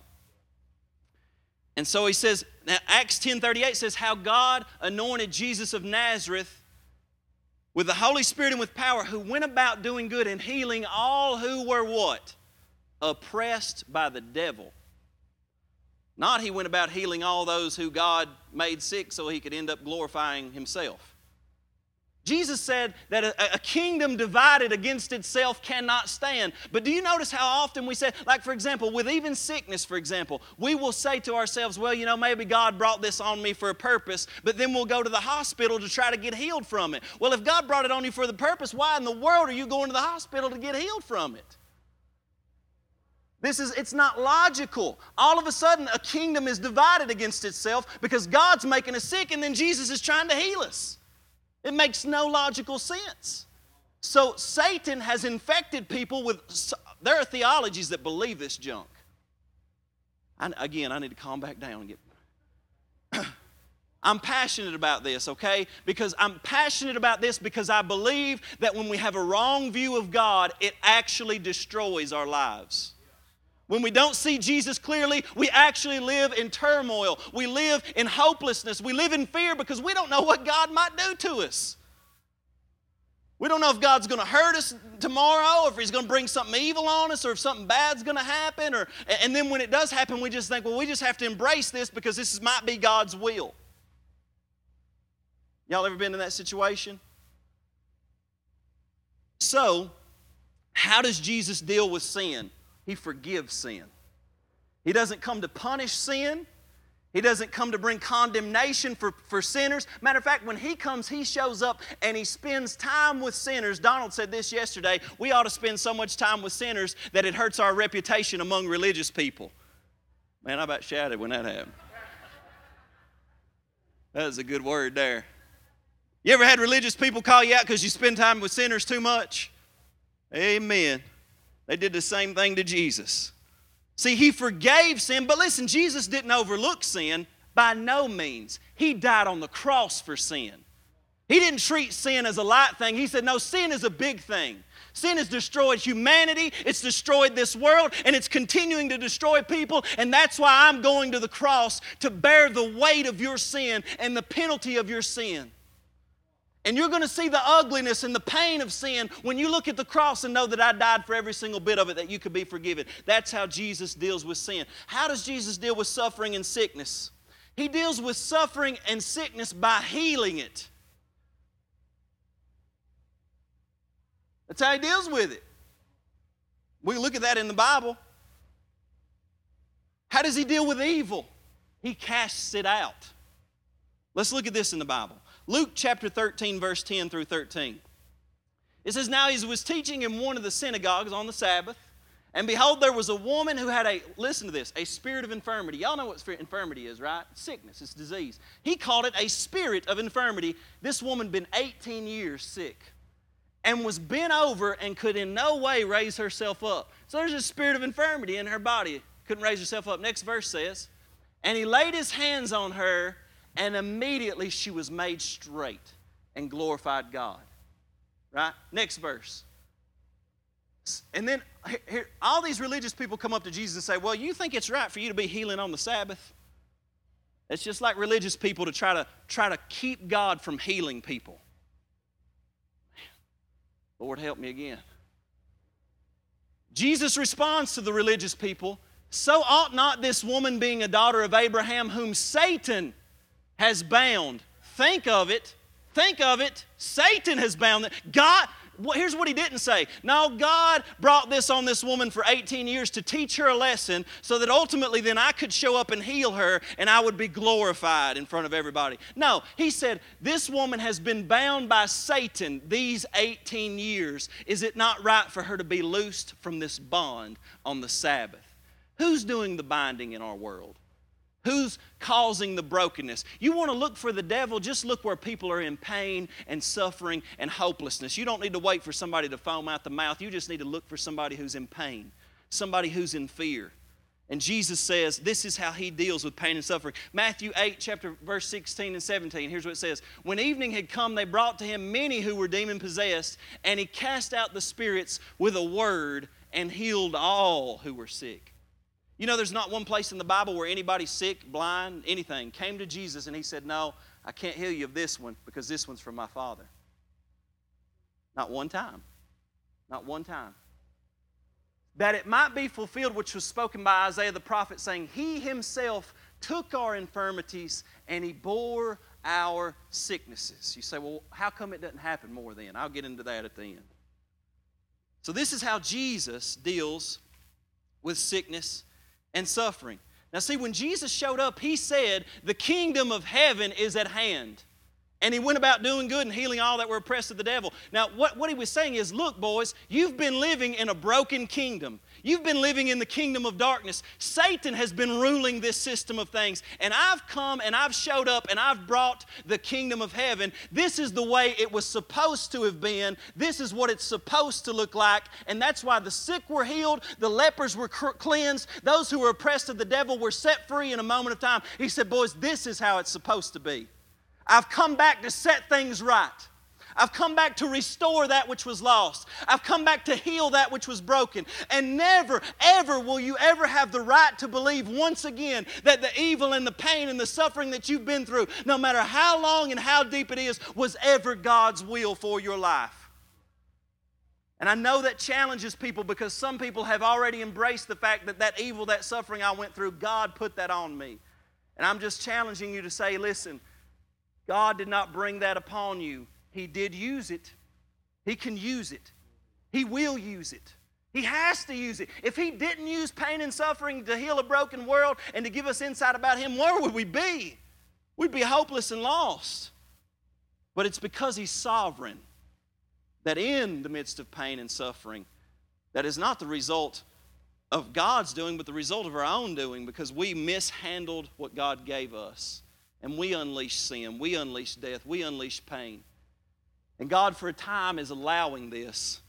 And so he says, now Acts 10:38 says how God anointed Jesus of Nazareth with the Holy Spirit and with power, who went about doing good and healing all who were what? oppressed by the devil. Not he went about healing all those who God made sick so he could end up glorifying himself. Jesus said that a, a, kingdom divided against itself cannot stand. But do you notice how often we say, like for example, with even sickness, for example, we will say to ourselves, well, you know, maybe God brought this on me for a purpose, but then we'll go to the hospital to try to get healed from it. Well, if God brought it on you for the purpose, why in the world are you going to the hospital to get healed from it? This is it's not logical. All of a sudden a kingdom is divided against itself because God's making us sick and then Jesus is trying to heal us. It makes no logical sense. So Satan has infected people with there are theologies that believe this junk. I, again, I need to calm back down and get I'm passionate about this, okay? Because I'm passionate about this because I believe that when we have a wrong view of God, it actually destroys our lives. When we don't see Jesus clearly, we actually live in turmoil. We live in hopelessness. We live in fear because we don't know what God might do to us. We don't know if God's going to hurt us tomorrow, or if He's going to bring something evil on us, or if something bad's going to happen. Or, and then when it does happen, we just think, well, we just have to embrace this because this might be God's will. Y'all ever been in that situation? So, how does Jesus deal with sin? He forgives sin. He doesn't come to punish sin. He doesn't come to bring condemnation for, for sinners. Matter of fact, when he comes, he shows up and he spends time with sinners. Donald said this yesterday. We ought to spend so much time with sinners that it hurts our reputation among religious people. Man, I about shouted when that happened. That was a good word there. You ever had religious people call you out because you spend time with sinners too much? Amen. They did the same thing to Jesus. See, he forgave sin, but listen, Jesus didn't overlook sin by no means. He died on the cross for sin. He didn't treat sin as a light thing. He said, no, sin is a big thing. Sin has destroyed humanity, it's destroyed this world, and it's continuing to destroy people. And that's why I'm going to the cross to bear the weight of your sin and the penalty of your sin. And you're going to see the ugliness and the pain of sin when you look at the cross and know that I died for every single bit of it that you could be forgiven. That's how Jesus deals with sin. How does Jesus deal with suffering and sickness? He deals with suffering and sickness by healing it. That's how he deals with it. We look at that in the Bible. How does he deal with evil? He casts it out. Let's look at this in the Bible. Luke chapter 13, verse 10 through 13. It says, Now he was teaching in one of the synagogues on the Sabbath, And behold, there was a woman who had a, listen to this, a spirit of infirmity. Y'all know what infirmity is, right? Sickness, it's disease. He called it a spirit of infirmity. This woman been 18 years sick and was bent over and could in no way raise herself up. So there's a spirit of infirmity in her body. Couldn't raise herself up. Next verse says, And he laid his hands on her, and immediately she was made straight and glorified God. Right? Next verse. And then here, all these religious people come up to Jesus and say, Well, you think it's right for you to be healing on the Sabbath? It's just like religious people to try to try to keep God from healing people. Lord, help me again. Jesus responds to the religious people So ought not this woman, being a daughter of Abraham, whom Satan has bound, think of it, think of it, Satan has bound. God, well, here's what he didn't say. No, God brought this on this woman for 18 years to teach her a lesson so that ultimately then I could show up and heal her and I would be glorified in front of everybody. No, he said, This woman has been bound by Satan these 18 years. Is it not right for her to be loosed from this bond on the Sabbath? Who's doing the binding in our world? Who's causing the brokenness? You want to look for the devil, just look where people are in pain and suffering and hopelessness. You don't need to wait for somebody to foam out the mouth. You just need to look for somebody who's in pain, somebody who's in fear. And Jesus says this is how he deals with pain and suffering. Matthew 8, chapter verse 16 and 17. Here's what it says. When evening had come, they brought to him many who were demon possessed, and he cast out the spirits with a word and healed all who were sick you know, there's not one place in the Bible where anybody sick, blind, anything came to Jesus and he said, No, I can't heal you of this one because this one's from my Father. Not one time. Not one time. That it might be fulfilled, which was spoken by Isaiah the prophet, saying, He himself took our infirmities and he bore our sicknesses. You say, Well, how come it doesn't happen more then? I'll get into that at the end. So, this is how Jesus deals with sickness and suffering. Now, see, when Jesus showed up, he said, The kingdom of heaven is at hand. And he went about doing good and healing all that were oppressed of the devil. Now, what, what he was saying is, Look, boys, you've been living in a broken kingdom. You've been living in the kingdom of darkness. Satan has been ruling this system of things. And I've come and I've showed up and I've brought the kingdom of heaven. This is the way it was supposed to have been. This is what it's supposed to look like. And that's why the sick were healed, the lepers were cleansed, those who were oppressed of the devil were set free in a moment of time. He said, Boys, this is how it's supposed to be. I've come back to set things right. I've come back to restore that which was lost. I've come back to heal that which was broken. And never, ever will you ever have the right to believe once again that the evil and the pain and the suffering that you've been through, no matter how long and how deep it is, was ever God's will for your life. And I know that challenges people because some people have already embraced the fact that that evil, that suffering I went through, God put that on me. And I'm just challenging you to say, listen, God did not bring that upon you. He did use it. He can use it. He will use it. He has to use it. If He didn't use pain and suffering to heal a broken world and to give us insight about Him, where would we be? We'd be hopeless and lost. But it's because He's sovereign that in the midst of pain and suffering, that is not the result of God's doing, but the result of our own doing because we mishandled what God gave us. And we unleash sin, we unleash death, we unleash pain. And God, for a time, is allowing this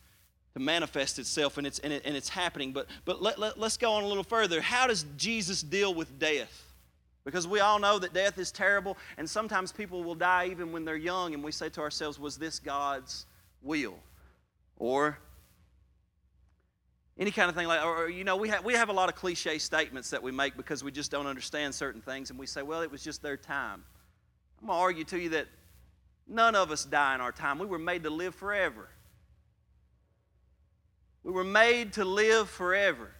to manifest itself, and it's, and, it, and it's happening. But, but let, let, let's go on a little further. How does Jesus deal with death? Because we all know that death is terrible, and sometimes people will die even when they're young, and we say to ourselves, Was this God's will? Or any kind of thing like or you know we have we have a lot of cliche statements that we make because we just don't understand certain things and we say well it was just their time i'm going to argue to you that None of us die in our time. We were made to live forever. We were made to live forever.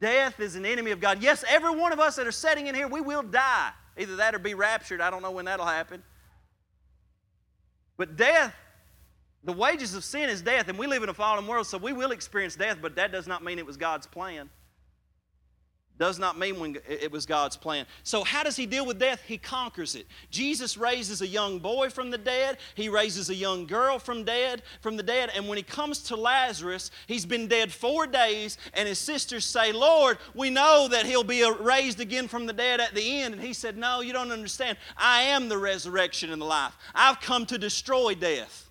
Death is an enemy of God. Yes, every one of us that are sitting in here, we will die. Either that or be raptured. I don't know when that'll happen. But death, the wages of sin is death, and we live in a fallen world, so we will experience death, but that does not mean it was God's plan. Does not mean when it was God's plan. So, how does he deal with death? He conquers it. Jesus raises a young boy from the dead. He raises a young girl from dead, from the dead. And when he comes to Lazarus, he's been dead four days, and his sisters say, Lord, we know that he'll be raised again from the dead at the end. And he said, No, you don't understand. I am the resurrection and the life. I've come to destroy death.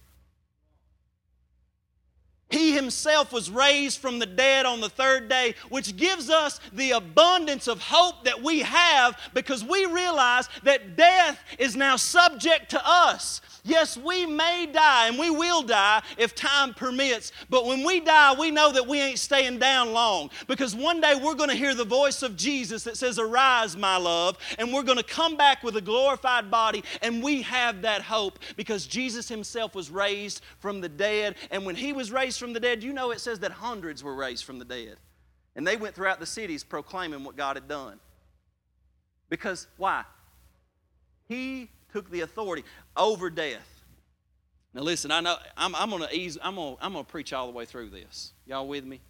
He himself was raised from the dead on the third day, which gives us the abundance of hope that we have because we realize that death is now subject to us. Yes, we may die and we will die if time permits, but when we die, we know that we ain't staying down long because one day we're going to hear the voice of Jesus that says, Arise, my love, and we're going to come back with a glorified body, and we have that hope because Jesus himself was raised from the dead. And when he was raised from the dead, you know it says that hundreds were raised from the dead. And they went throughout the cities proclaiming what God had done. Because why? He took the authority over death. Now listen, I know I'm, I'm gonna ease. I'm gonna I'm gonna preach all the way through this. Y'all with me?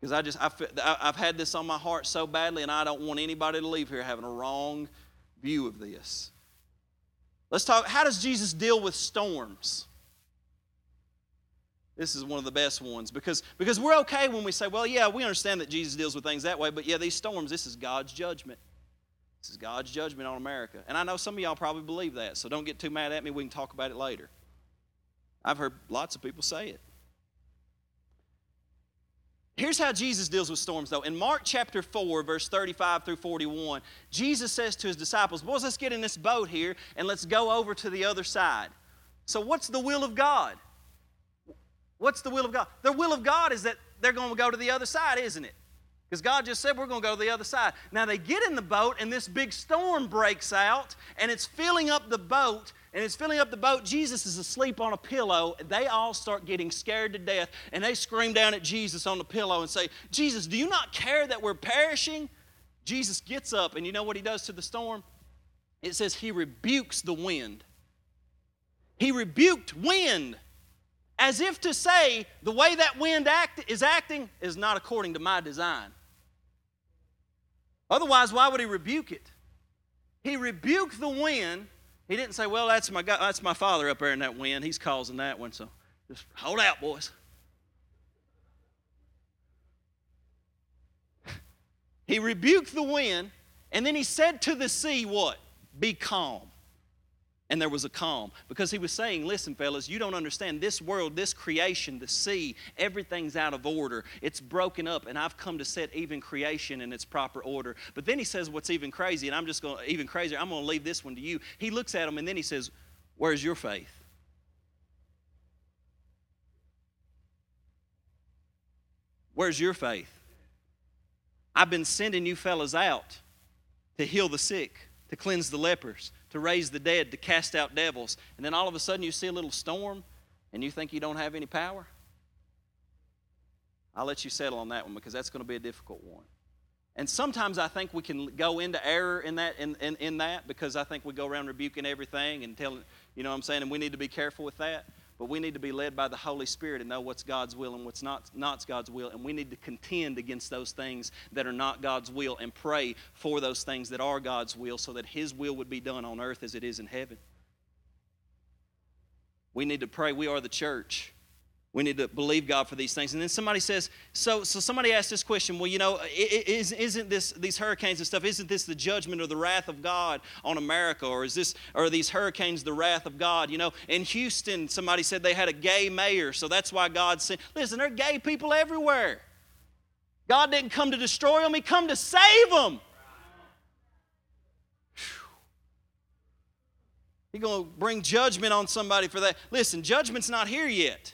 Because I just I, I've had this on my heart so badly, and I don't want anybody to leave here having a wrong view of this. Let's talk. How does Jesus deal with storms? This is one of the best ones because, because we're okay when we say, well, yeah, we understand that Jesus deals with things that way, but yeah, these storms, this is God's judgment. This is God's judgment on America. And I know some of y'all probably believe that, so don't get too mad at me. We can talk about it later. I've heard lots of people say it. Here's how Jesus deals with storms, though. In Mark chapter 4, verse 35 through 41, Jesus says to his disciples, Boys, let's get in this boat here and let's go over to the other side. So, what's the will of God? What's the will of God? The will of God is that they're going to go to the other side, isn't it? Because God just said we're going to go to the other side. Now they get in the boat, and this big storm breaks out, and it's filling up the boat. And it's filling up the boat. Jesus is asleep on a pillow. They all start getting scared to death, and they scream down at Jesus on the pillow and say, Jesus, do you not care that we're perishing? Jesus gets up, and you know what he does to the storm? It says he rebukes the wind. He rebuked wind as if to say, the way that wind act, is acting is not according to my design. Otherwise, why would he rebuke it? He rebuked the wind. He didn't say, Well, that's my, God, that's my father up there in that wind. He's causing that one, so just hold out, boys. he rebuked the wind, and then he said to the sea, What? Be calm. And there was a calm because he was saying, Listen, fellas, you don't understand. This world, this creation, the sea, everything's out of order. It's broken up, and I've come to set even creation in its proper order. But then he says, What's even crazy, and I'm just going to, even crazier, I'm going to leave this one to you. He looks at him, and then he says, Where's your faith? Where's your faith? I've been sending you fellas out to heal the sick, to cleanse the lepers, to raise the dead, to cast out devils, and then all of a sudden you see a little storm and you think you don't have any power? I'll let you settle on that one because that's going to be a difficult one. And sometimes I think we can go into error in that, in, in, in that because I think we go around rebuking everything and telling, you know what I'm saying, and we need to be careful with that. But we need to be led by the Holy Spirit and know what's God's will and what's not, not God's will. And we need to contend against those things that are not God's will and pray for those things that are God's will so that His will would be done on earth as it is in heaven. We need to pray. We are the church. We need to believe God for these things. And then somebody says, so, so somebody asked this question, well, you know, is, isn't this, these hurricanes and stuff, isn't this the judgment or the wrath of God on America? Or is this, are these hurricanes the wrath of God? You know, in Houston, somebody said they had a gay mayor, so that's why God sent, listen, there are gay people everywhere. God didn't come to destroy them, He come to save them. He's going to bring judgment on somebody for that. Listen, judgment's not here yet.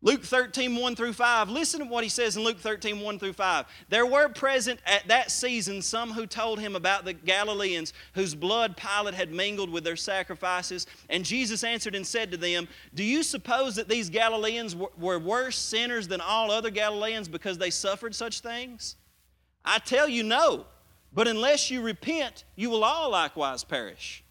Luke 13, 1 through 5. Listen to what he says in Luke 13, 1 through 5. There were present at that season some who told him about the Galileans whose blood Pilate had mingled with their sacrifices. And Jesus answered and said to them, Do you suppose that these Galileans were worse sinners than all other Galileans because they suffered such things? I tell you, no. But unless you repent, you will all likewise perish.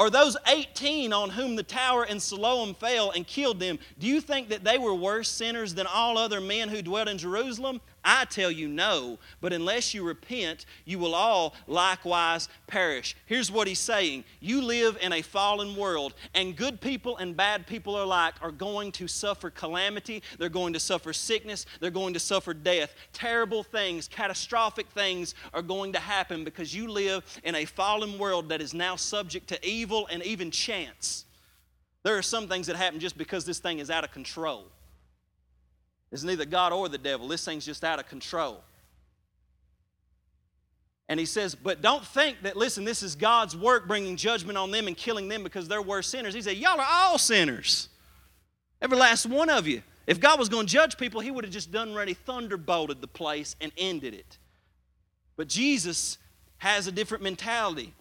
Or those 18 on whom the tower in Siloam fell and killed them, do you think that they were worse sinners than all other men who dwelt in Jerusalem? I tell you no, but unless you repent, you will all likewise perish. Here's what he's saying You live in a fallen world, and good people and bad people alike are going to suffer calamity. They're going to suffer sickness. They're going to suffer death. Terrible things, catastrophic things are going to happen because you live in a fallen world that is now subject to evil and even chance. There are some things that happen just because this thing is out of control. It's neither God or the devil. This thing's just out of control. And he says, but don't think that, listen, this is God's work bringing judgment on them and killing them because they're worse sinners. He said, y'all are all sinners. Every last one of you. If God was going to judge people, he would have just done ready, thunderbolted the place and ended it. But Jesus has a different mentality.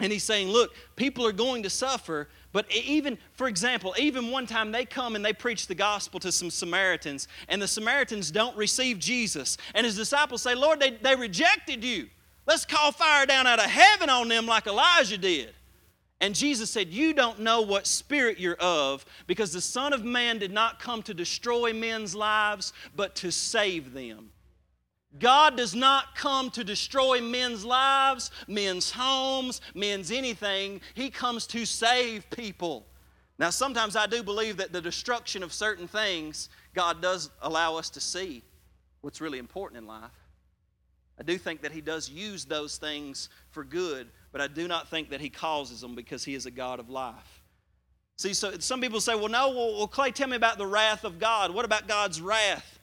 And he's saying, look, people are going to suffer, but even, for example, even one time they come and they preach the gospel to some Samaritans, and the Samaritans don't receive Jesus. And his disciples say, Lord, they, they rejected you. Let's call fire down out of heaven on them like Elijah did. And Jesus said, You don't know what spirit you're of, because the Son of Man did not come to destroy men's lives, but to save them. God does not come to destroy men's lives, men's homes, men's anything. He comes to save people. Now, sometimes I do believe that the destruction of certain things, God does allow us to see what's really important in life. I do think that He does use those things for good, but I do not think that He causes them because He is a God of life. See, so some people say, well, no, well, Clay, tell me about the wrath of God. What about God's wrath?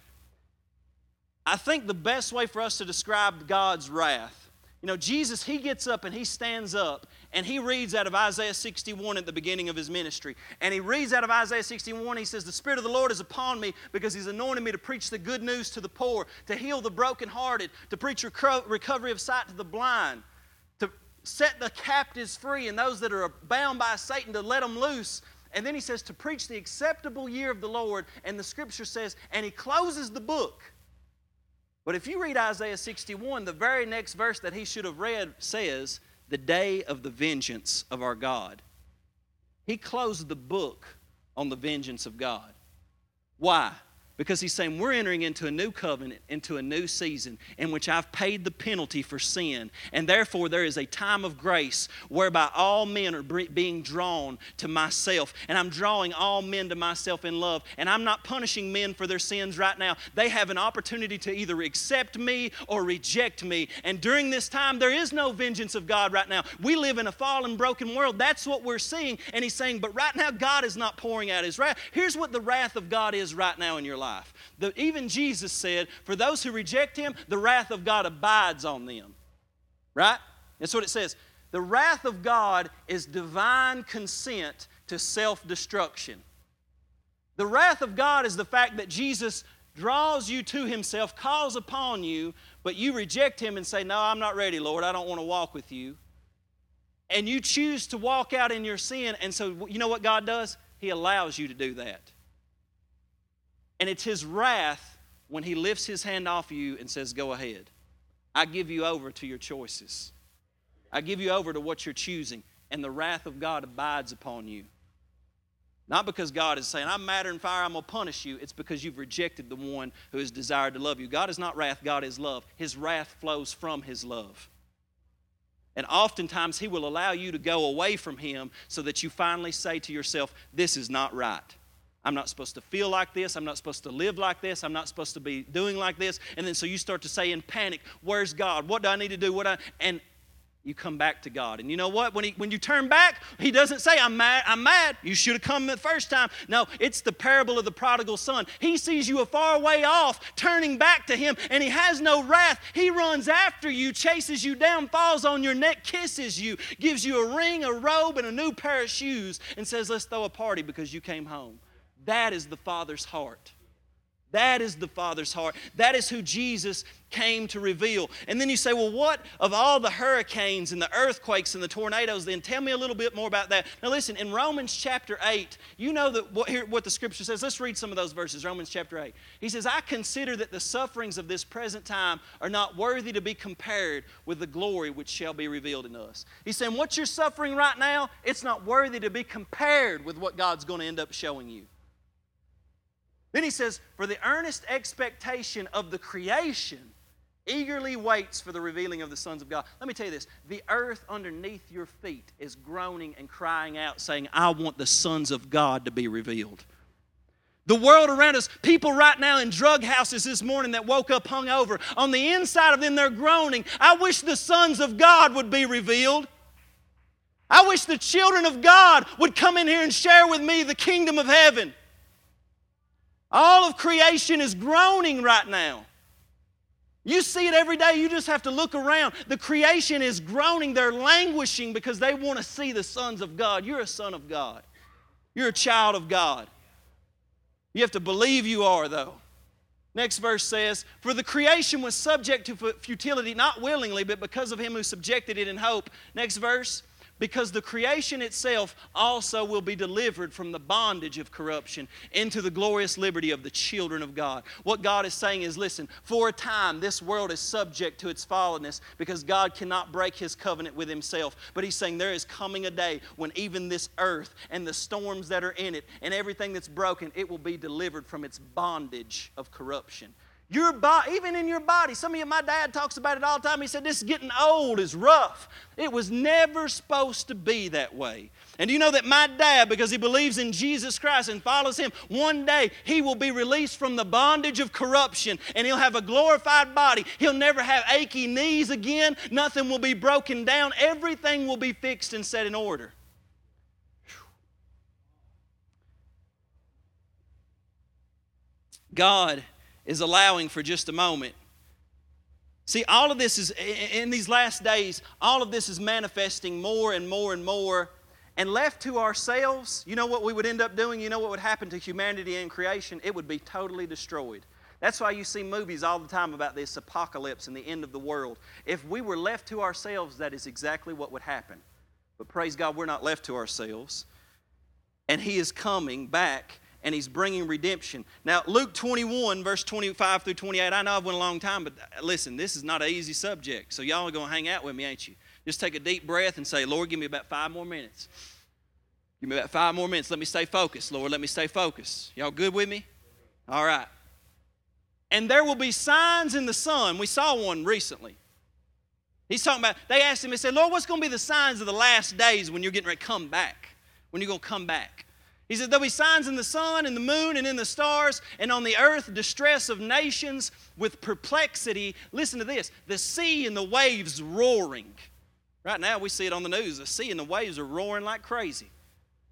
I think the best way for us to describe God's wrath, you know, Jesus, he gets up and he stands up and he reads out of Isaiah 61 at the beginning of his ministry. And he reads out of Isaiah 61, he says, The Spirit of the Lord is upon me because he's anointed me to preach the good news to the poor, to heal the brokenhearted, to preach recovery of sight to the blind, to set the captives free and those that are bound by Satan to let them loose. And then he says, To preach the acceptable year of the Lord. And the scripture says, and he closes the book but if you read Isaiah 61, the very next verse that he should have read says, The day of the vengeance of our God. He closed the book on the vengeance of God. Why? Because he's saying we're entering into a new covenant, into a new season in which I've paid the penalty for sin. And therefore, there is a time of grace whereby all men are being drawn to myself. And I'm drawing all men to myself in love. And I'm not punishing men for their sins right now. They have an opportunity to either accept me or reject me. And during this time, there is no vengeance of God right now. We live in a fallen, broken world. That's what we're seeing. And he's saying, but right now, God is not pouring out his wrath. Here's what the wrath of God is right now in your life life. The, even Jesus said, For those who reject him, the wrath of God abides on them. Right? That's what it says. The wrath of God is divine consent to self destruction. The wrath of God is the fact that Jesus draws you to himself, calls upon you, but you reject him and say, No, I'm not ready, Lord. I don't want to walk with you. And you choose to walk out in your sin. And so, you know what God does? He allows you to do that. And it's his wrath when he lifts his hand off you and says, Go ahead. I give you over to your choices. I give you over to what you're choosing. And the wrath of God abides upon you. Not because God is saying, I'm matter and fire, I'm going to punish you. It's because you've rejected the one who has desired to love you. God is not wrath, God is love. His wrath flows from His love. And oftentimes, He will allow you to go away from Him so that you finally say to yourself, This is not right. I'm not supposed to feel like this. I'm not supposed to live like this. I'm not supposed to be doing like this. And then so you start to say in panic, Where's God? What do I need to do? What I and you come back to God. And you know what? When, he, when you turn back, he doesn't say, I'm mad, I'm mad. You should have come the first time. No, it's the parable of the prodigal son. He sees you a far way off, turning back to him, and he has no wrath. He runs after you, chases you down, falls on your neck, kisses you, gives you a ring, a robe, and a new pair of shoes, and says, Let's throw a party because you came home. That is the Father's heart. That is the Father's heart. That is who Jesus came to reveal. And then you say, well, what of all the hurricanes and the earthquakes and the tornadoes? Then tell me a little bit more about that. Now, listen, in Romans chapter 8, you know that what, here, what the scripture says. Let's read some of those verses. Romans chapter 8. He says, I consider that the sufferings of this present time are not worthy to be compared with the glory which shall be revealed in us. He's saying, what you're suffering right now, it's not worthy to be compared with what God's going to end up showing you. Then he says, For the earnest expectation of the creation eagerly waits for the revealing of the sons of God. Let me tell you this the earth underneath your feet is groaning and crying out, saying, I want the sons of God to be revealed. The world around us, people right now in drug houses this morning that woke up hungover, on the inside of them they're groaning. I wish the sons of God would be revealed. I wish the children of God would come in here and share with me the kingdom of heaven. All of creation is groaning right now. You see it every day. You just have to look around. The creation is groaning. They're languishing because they want to see the sons of God. You're a son of God, you're a child of God. You have to believe you are, though. Next verse says, For the creation was subject to futility, not willingly, but because of him who subjected it in hope. Next verse, because the creation itself also will be delivered from the bondage of corruption into the glorious liberty of the children of God. What God is saying is listen, for a time this world is subject to its fallenness because God cannot break his covenant with himself. But he's saying there is coming a day when even this earth and the storms that are in it and everything that's broken, it will be delivered from its bondage of corruption. Your body, even in your body, some of you, my dad talks about it all the time. He said, This getting old is rough. It was never supposed to be that way. And do you know that my dad, because he believes in Jesus Christ and follows him, one day he will be released from the bondage of corruption and he'll have a glorified body. He'll never have achy knees again. Nothing will be broken down. Everything will be fixed and set in order. God is allowing for just a moment. See, all of this is, in these last days, all of this is manifesting more and more and more. And left to ourselves, you know what we would end up doing? You know what would happen to humanity and creation? It would be totally destroyed. That's why you see movies all the time about this apocalypse and the end of the world. If we were left to ourselves, that is exactly what would happen. But praise God, we're not left to ourselves. And He is coming back and he's bringing redemption. Now, Luke 21, verse 25 through 28, I know I've went a long time, but uh, listen, this is not an easy subject. So y'all are going to hang out with me, ain't you? Just take a deep breath and say, Lord, give me about five more minutes. Give me about five more minutes. Let me stay focused, Lord. Let me stay focused. Y'all good with me? All right. And there will be signs in the sun. We saw one recently. He's talking about, they asked him, they said, Lord, what's going to be the signs of the last days when you're getting ready to come back? When you're going to come back? He said, There'll be signs in the sun and the moon and in the stars, and on the earth, distress of nations with perplexity. Listen to this the sea and the waves roaring. Right now, we see it on the news. The sea and the waves are roaring like crazy.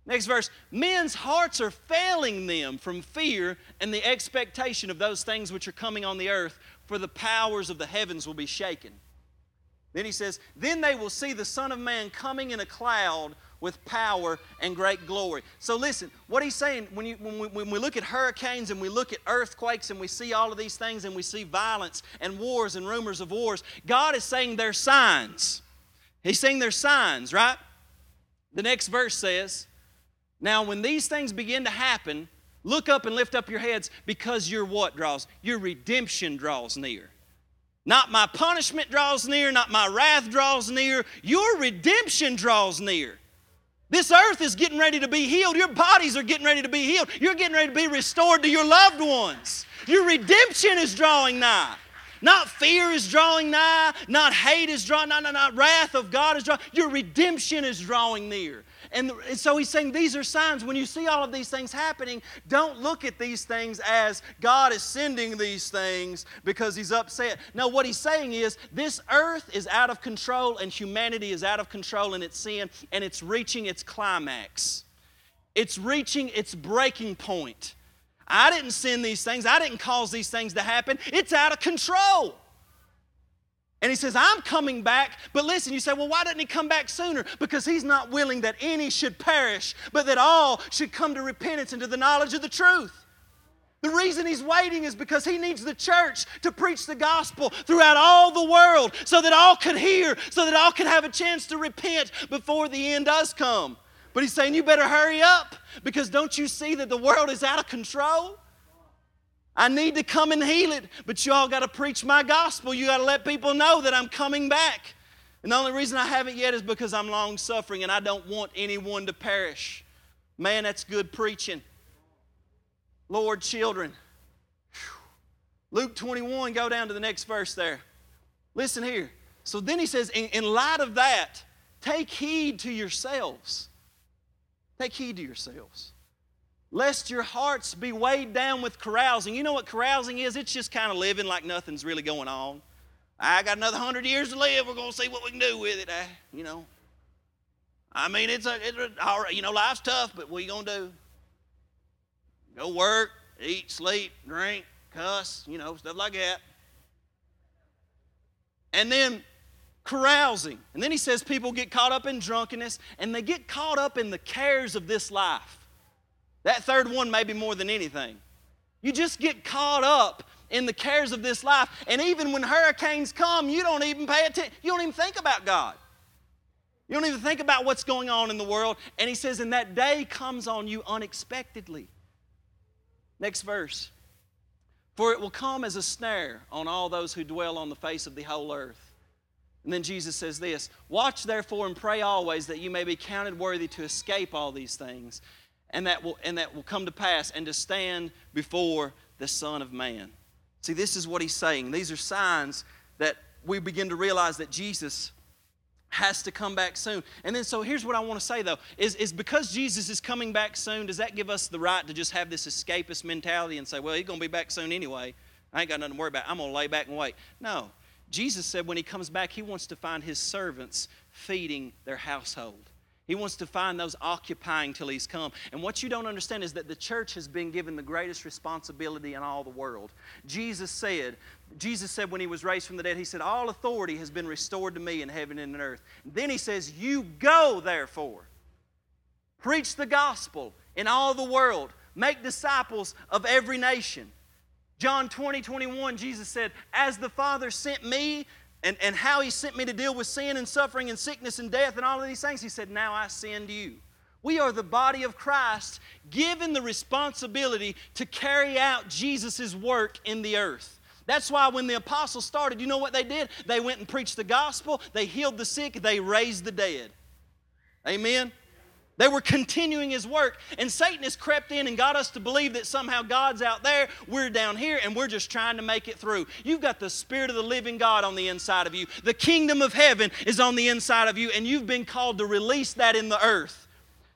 Next verse men's hearts are failing them from fear and the expectation of those things which are coming on the earth, for the powers of the heavens will be shaken. Then he says, Then they will see the Son of Man coming in a cloud with power and great glory. So listen, what he's saying, when, you, when, we, when we look at hurricanes and we look at earthquakes and we see all of these things and we see violence and wars and rumors of wars, God is saying they're signs. He's saying they're signs, right? The next verse says, Now when these things begin to happen, look up and lift up your heads because your what draws? Your redemption draws near. Not my punishment draws near, not my wrath draws near, your redemption draws near. This earth is getting ready to be healed. Your bodies are getting ready to be healed. You're getting ready to be restored to your loved ones. Your redemption is drawing nigh. Not fear is drawing nigh, not hate is drawing nigh, not, not wrath of God is drawing. Your redemption is drawing near. And, so he's saying these are signs. When you see all of these things happening, don't look at these things as God is sending these things because he's upset. No, what he's saying is this earth is out of control and humanity is out of control in its sin and it's reaching its climax. It's reaching its breaking point. I didn't send these things, I didn't cause these things to happen. It's out of control. And he says, I'm coming back. But listen, you say, well, why didn't he come back sooner? Because he's not willing that any should perish, but that all should come to repentance and to the knowledge of the truth. The reason he's waiting is because he needs the church to preach the gospel throughout all the world so that all could hear, so that all could have a chance to repent before the end does come. But he's saying, You better hurry up because don't you see that the world is out of control? I need to come and heal it, but you all got to preach my gospel. You got to let people know that I'm coming back. And the only reason I haven't yet is because I'm long suffering and I don't want anyone to perish. Man, that's good preaching. Lord, children. Luke 21, go down to the next verse there. Listen here. So then he says, in, in light of that, take heed to yourselves. Take heed to yourselves. Lest your hearts be weighed down with carousing. You know what carousing is? It's just kind of living like nothing's really going on. I got another hundred years to live. We're going to see what we can do with it. I, you know. I mean, it's a, it's a you know, life's tough, but what are you going to do? Go work, eat, sleep, drink, cuss, you know, stuff like that. And then carousing. And then he says people get caught up in drunkenness and they get caught up in the cares of this life. That third one, maybe more than anything. You just get caught up in the cares of this life. And even when hurricanes come, you don't even pay attention. You don't even think about God. You don't even think about what's going on in the world. And he says, and that day comes on you unexpectedly. Next verse. For it will come as a snare on all those who dwell on the face of the whole earth. And then Jesus says this Watch therefore and pray always that you may be counted worthy to escape all these things, and that will, and that will come to pass, and to stand before the Son of Man. See, this is what he's saying. These are signs that we begin to realize that Jesus has to come back soon. And then, so here's what I want to say though is, is because Jesus is coming back soon, does that give us the right to just have this escapist mentality and say, well, he's going to be back soon anyway? I ain't got nothing to worry about. I'm going to lay back and wait. No. Jesus said when he comes back, he wants to find his servants feeding their household. He wants to find those occupying till he's come. And what you don't understand is that the church has been given the greatest responsibility in all the world. Jesus said, Jesus said when he was raised from the dead, he said, All authority has been restored to me in heaven and in earth. then he says, You go, therefore, preach the gospel in all the world, make disciples of every nation. John 20, 21, Jesus said, As the Father sent me, and, and how he sent me to deal with sin and suffering and sickness and death and all of these things, he said, Now I send you. We are the body of Christ given the responsibility to carry out Jesus' work in the earth. That's why when the apostles started, you know what they did? They went and preached the gospel, they healed the sick, they raised the dead. Amen? They were continuing his work. And Satan has crept in and got us to believe that somehow God's out there, we're down here, and we're just trying to make it through. You've got the Spirit of the living God on the inside of you. The kingdom of heaven is on the inside of you, and you've been called to release that in the earth.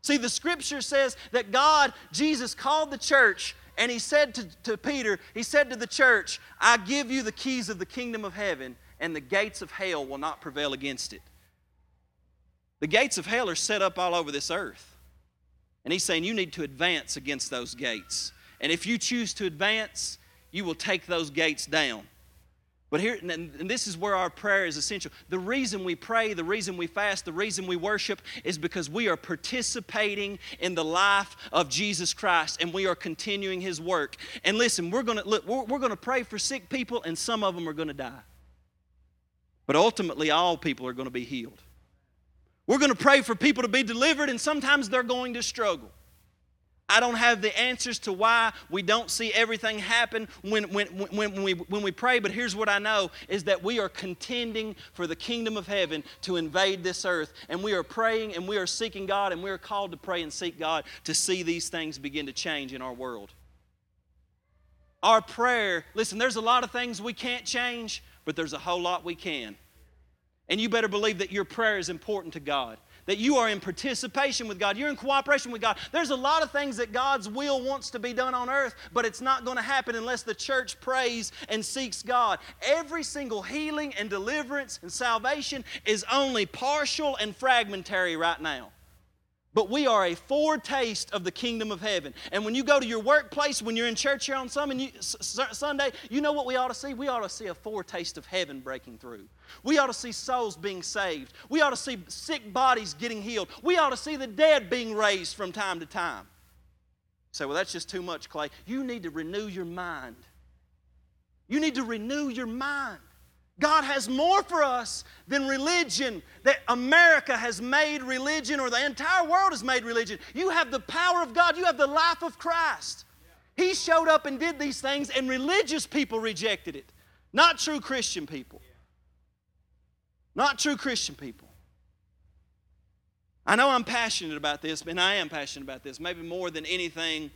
See, the scripture says that God, Jesus, called the church and he said to, to Peter, he said to the church, I give you the keys of the kingdom of heaven, and the gates of hell will not prevail against it. The gates of hell are set up all over this earth. And he's saying you need to advance against those gates. And if you choose to advance, you will take those gates down. But here, and this is where our prayer is essential. The reason we pray, the reason we fast, the reason we worship is because we are participating in the life of Jesus Christ and we are continuing His work. And listen, we're gonna look, we're, we're gonna pray for sick people, and some of them are gonna die. But ultimately, all people are gonna be healed. We're going to pray for people to be delivered, and sometimes they're going to struggle. I don't have the answers to why we don't see everything happen when, when, when, we, when we pray, but here's what I know is that we are contending for the kingdom of heaven to invade this earth. And we are praying and we are seeking God, and we are called to pray and seek God to see these things begin to change in our world. Our prayer, listen, there's a lot of things we can't change, but there's a whole lot we can. And you better believe that your prayer is important to God, that you are in participation with God, you're in cooperation with God. There's a lot of things that God's will wants to be done on earth, but it's not going to happen unless the church prays and seeks God. Every single healing and deliverance and salvation is only partial and fragmentary right now. But we are a foretaste of the kingdom of heaven. And when you go to your workplace, when you're in church here on Sunday, you know what we ought to see? We ought to see a foretaste of heaven breaking through. We ought to see souls being saved. We ought to see sick bodies getting healed. We ought to see the dead being raised from time to time. say, well, that's just too much, Clay. You need to renew your mind. You need to renew your mind. God has more for us than religion that America has made religion or the entire world has made religion. You have the power of God, you have the life of Christ. He showed up and did these things, and religious people rejected it, not true Christian people. Not true Christian people. I know I'm passionate about this, and I am passionate about this, maybe more than anything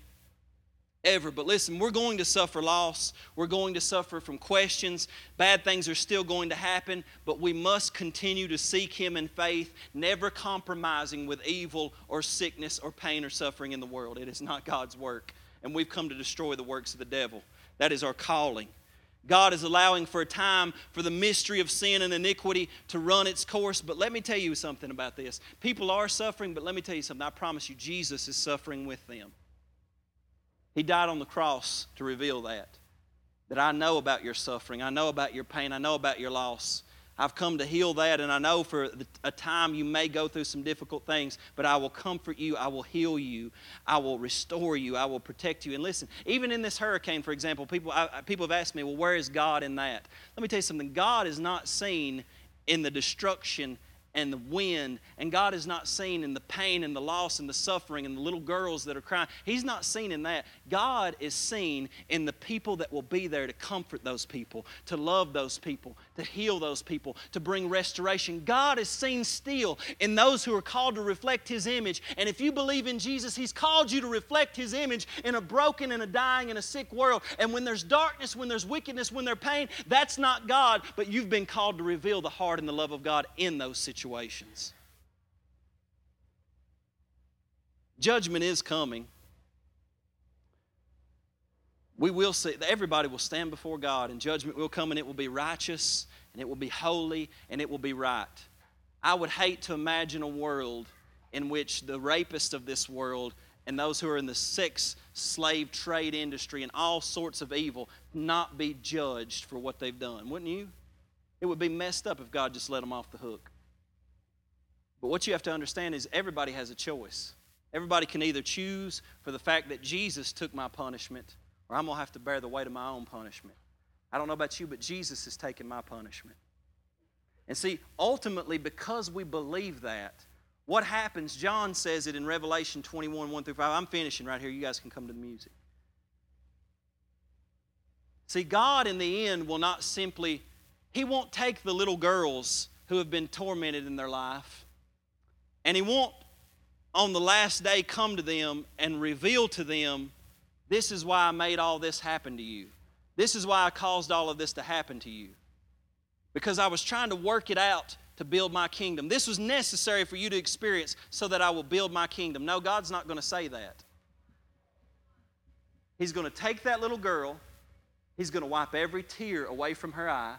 ever. But listen, we're going to suffer loss. We're going to suffer from questions. Bad things are still going to happen, but we must continue to seek Him in faith, never compromising with evil or sickness or pain or suffering in the world. It is not God's work, and we've come to destroy the works of the devil. That is our calling. God is allowing for a time for the mystery of sin and iniquity to run its course. But let me tell you something about this. People are suffering, but let me tell you something. I promise you, Jesus is suffering with them. He died on the cross to reveal that. That I know about your suffering, I know about your pain, I know about your loss. I've come to heal that, and I know for a time you may go through some difficult things, but I will comfort you, I will heal you, I will restore you, I will protect you. And listen, even in this hurricane, for example, people, I, people have asked me, well, where is God in that? Let me tell you something God is not seen in the destruction and the wind, and God is not seen in the pain and the loss and the suffering and the little girls that are crying. He's not seen in that. God is seen in the people that will be there to comfort those people, to love those people, to heal those people, to bring restoration. God is seen still in those who are called to reflect His image. And if you believe in Jesus, He's called you to reflect His image in a broken and a dying and a sick world. And when there's darkness, when there's wickedness, when there's pain, that's not God, but you've been called to reveal the heart and the love of God in those situations situations. Judgment is coming. We will see, everybody will stand before God, and judgment will come, and it will be righteous, and it will be holy, and it will be right. I would hate to imagine a world in which the rapists of this world and those who are in the sex slave trade industry and all sorts of evil not be judged for what they've done, wouldn't you? It would be messed up if God just let them off the hook. But what you have to understand is everybody has a choice. Everybody can either choose for the fact that Jesus took my punishment, or I'm going to have to bear the weight of my own punishment. I don't know about you, but Jesus has taken my punishment. And see, ultimately, because we believe that, what happens, John says it in Revelation 21 1 through 5. I'm finishing right here. You guys can come to the music. See, God in the end will not simply, He won't take the little girls who have been tormented in their life and He won't, on the last day, come to them and reveal to them, This is why I made all this happen to you. This is why I caused all of this to happen to you. Because I was trying to work it out to build my kingdom. This was necessary for you to experience so that I will build my kingdom. No, God's not going to say that. He's going to take that little girl, He's going to wipe every tear away from her eye,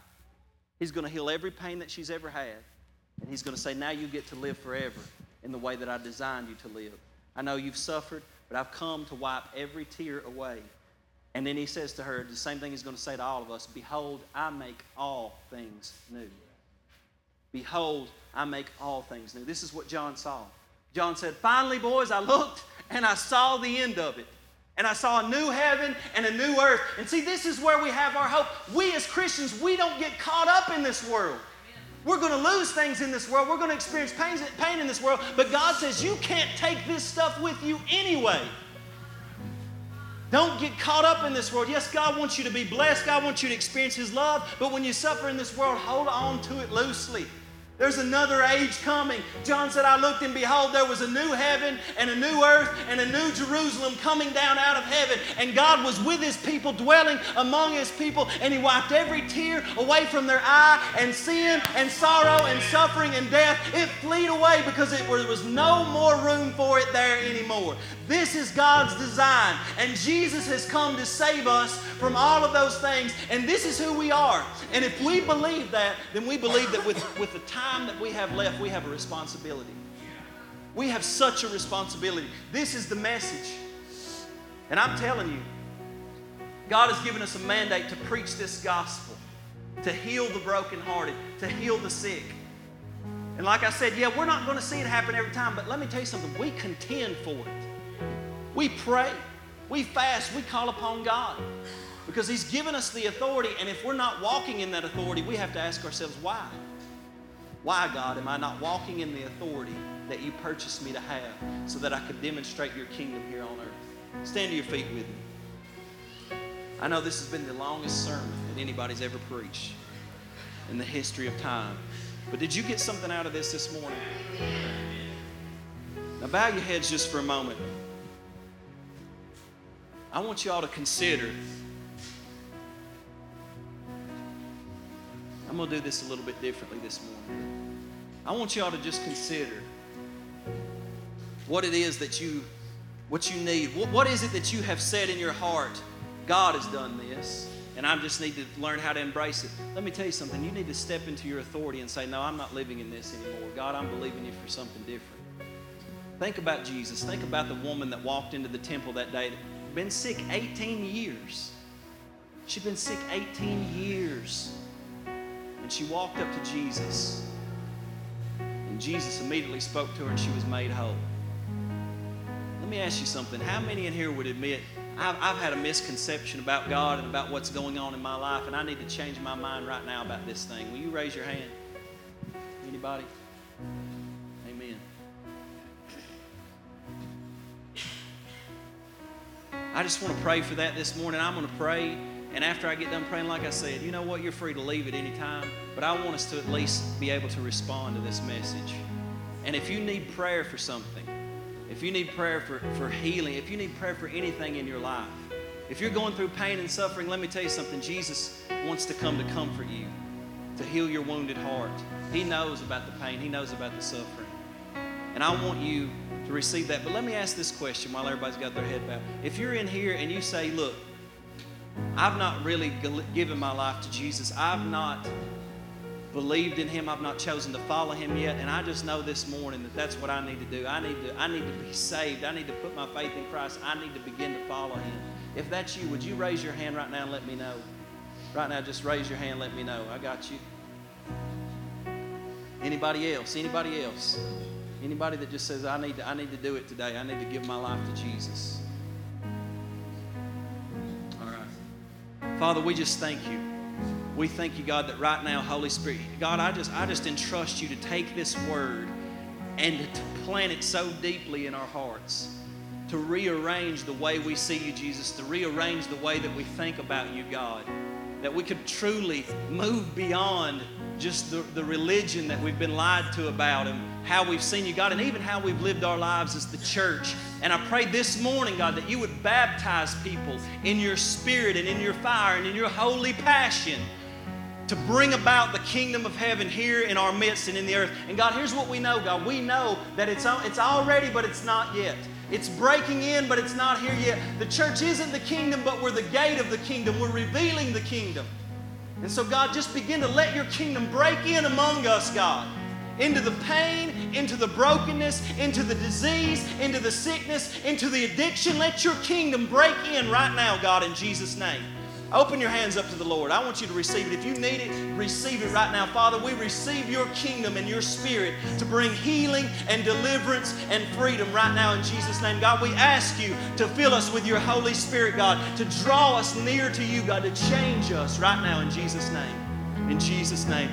He's going to heal every pain that she's ever had. And he's going to say, Now you get to live forever in the way that I designed you to live. I know you've suffered, but I've come to wipe every tear away. And then he says to her, the same thing he's going to say to all of us Behold, I make all things new. Behold, I make all things new. This is what John saw. John said, Finally, boys, I looked and I saw the end of it. And I saw a new heaven and a new earth. And see, this is where we have our hope. We as Christians, we don't get caught up in this world. We're going to lose things in this world. We're going to experience pain, pain in this world. But God says you can't take this stuff with you anyway. Don't get caught up in this world. Yes, God wants you to be blessed. God wants you to experience His love. But when you suffer in this world, hold on to it loosely. There's another age coming. John said, I looked and behold, there was a new heaven and a new earth and a new Jerusalem coming down out of heaven. And God was with his people, dwelling among his people, and he wiped every tear away from their eye, and sin and sorrow and suffering and death, it fled away because it, was no more room for it there anymore. This is God's design, and Jesus has come to save us from all of those things, and this is who we are. And if we believe that, then we believe that with, with the time that we have left, we have a responsibility. We have such a responsibility. This is the message. And I'm telling you, God has given us a mandate to preach this gospel, to heal the brokenhearted, to heal the sick. And like I said, yeah, we're not going to see it happen every time, but let me tell you something. We contend for it. We pray. We fast, we call upon God because He's given us the authority. And if we're not walking in that authority, we have to ask ourselves, why? Why, God, am I not walking in the authority that you purchased me to have so that I could demonstrate your kingdom here on earth? Stand to your feet with me. I know this has been the longest sermon that anybody's ever preached in the history of time. But did you get something out of this this morning? Now, bow your heads just for a moment. I want you all to consider. I'm going to do this a little bit differently this morning. I want you all to just consider what it is that you what you need. What, what is it that you have said in your heart? God has done this and I just need to learn how to embrace it. Let me tell you something. You need to step into your authority and say, No, I'm not living in this anymore. God, I'm believing you for something different. Think about Jesus. Think about the woman that walked into the temple that day, been sick 18 years. She'd been sick 18 years. And she walked up to Jesus. And Jesus immediately spoke to her and she was made whole. Let me ask you something. How many in here would admit I've, I've had a misconception about God and about what's going on in my life, and I need to change my mind right now about this thing. Will you raise your hand? Anybody? I just want to pray for that this morning. I'm going to pray, and after I get done praying, like I said, you know what? You're free to leave at any time, but I want us to at least be able to respond to this message. And if you need prayer for something, if you need prayer for, for healing, if you need prayer for anything in your life, if you're going through pain and suffering, let me tell you something. Jesus wants to come to comfort you, to heal your wounded heart. He knows about the pain, He knows about the suffering. And I want you to receive that. But let me ask this question while everybody's got their head bowed. If you're in here and you say, Look, I've not really given my life to Jesus, I've not believed in him. I've not chosen to follow him yet. And I just know this morning that that's what I need to do. I need to, I need to be saved. I need to put my faith in Christ. I need to begin to follow him. If that's you, would you raise your hand right now and let me know? Right now, just raise your hand, let me know. I got you. Anybody else? Anybody else? Anybody that just says, I need to, I need to do it today. I need to give my life to Jesus. All right. Father, we just thank you. We thank you, God, that right now, Holy Spirit, God, I just, I just entrust you to take this word and to plant it so deeply in our hearts, to rearrange the way we see you, Jesus, to rearrange the way that we think about you, God, that we could truly move beyond just the, the religion that we've been lied to about and how we've seen you, God, and even how we've lived our lives as the church. And I pray this morning, God, that you would baptize people in your spirit and in your fire and in your holy passion to bring about the kingdom of heaven here in our midst and in the earth. And God, here's what we know, God. We know that it's, it's already, but it's not yet. It's breaking in, but it's not here yet. The church isn't the kingdom, but we're the gate of the kingdom. We're revealing the kingdom. And so, God, just begin to let your kingdom break in among us, God. Into the pain, into the brokenness, into the disease, into the sickness, into the addiction. Let your kingdom break in right now, God, in Jesus' name. Open your hands up to the Lord. I want you to receive it. If you need it, receive it right now. Father, we receive your kingdom and your spirit to bring healing and deliverance and freedom right now in Jesus' name. God, we ask you to fill us with your Holy Spirit, God, to draw us near to you, God, to change us right now in Jesus' name. In Jesus' name.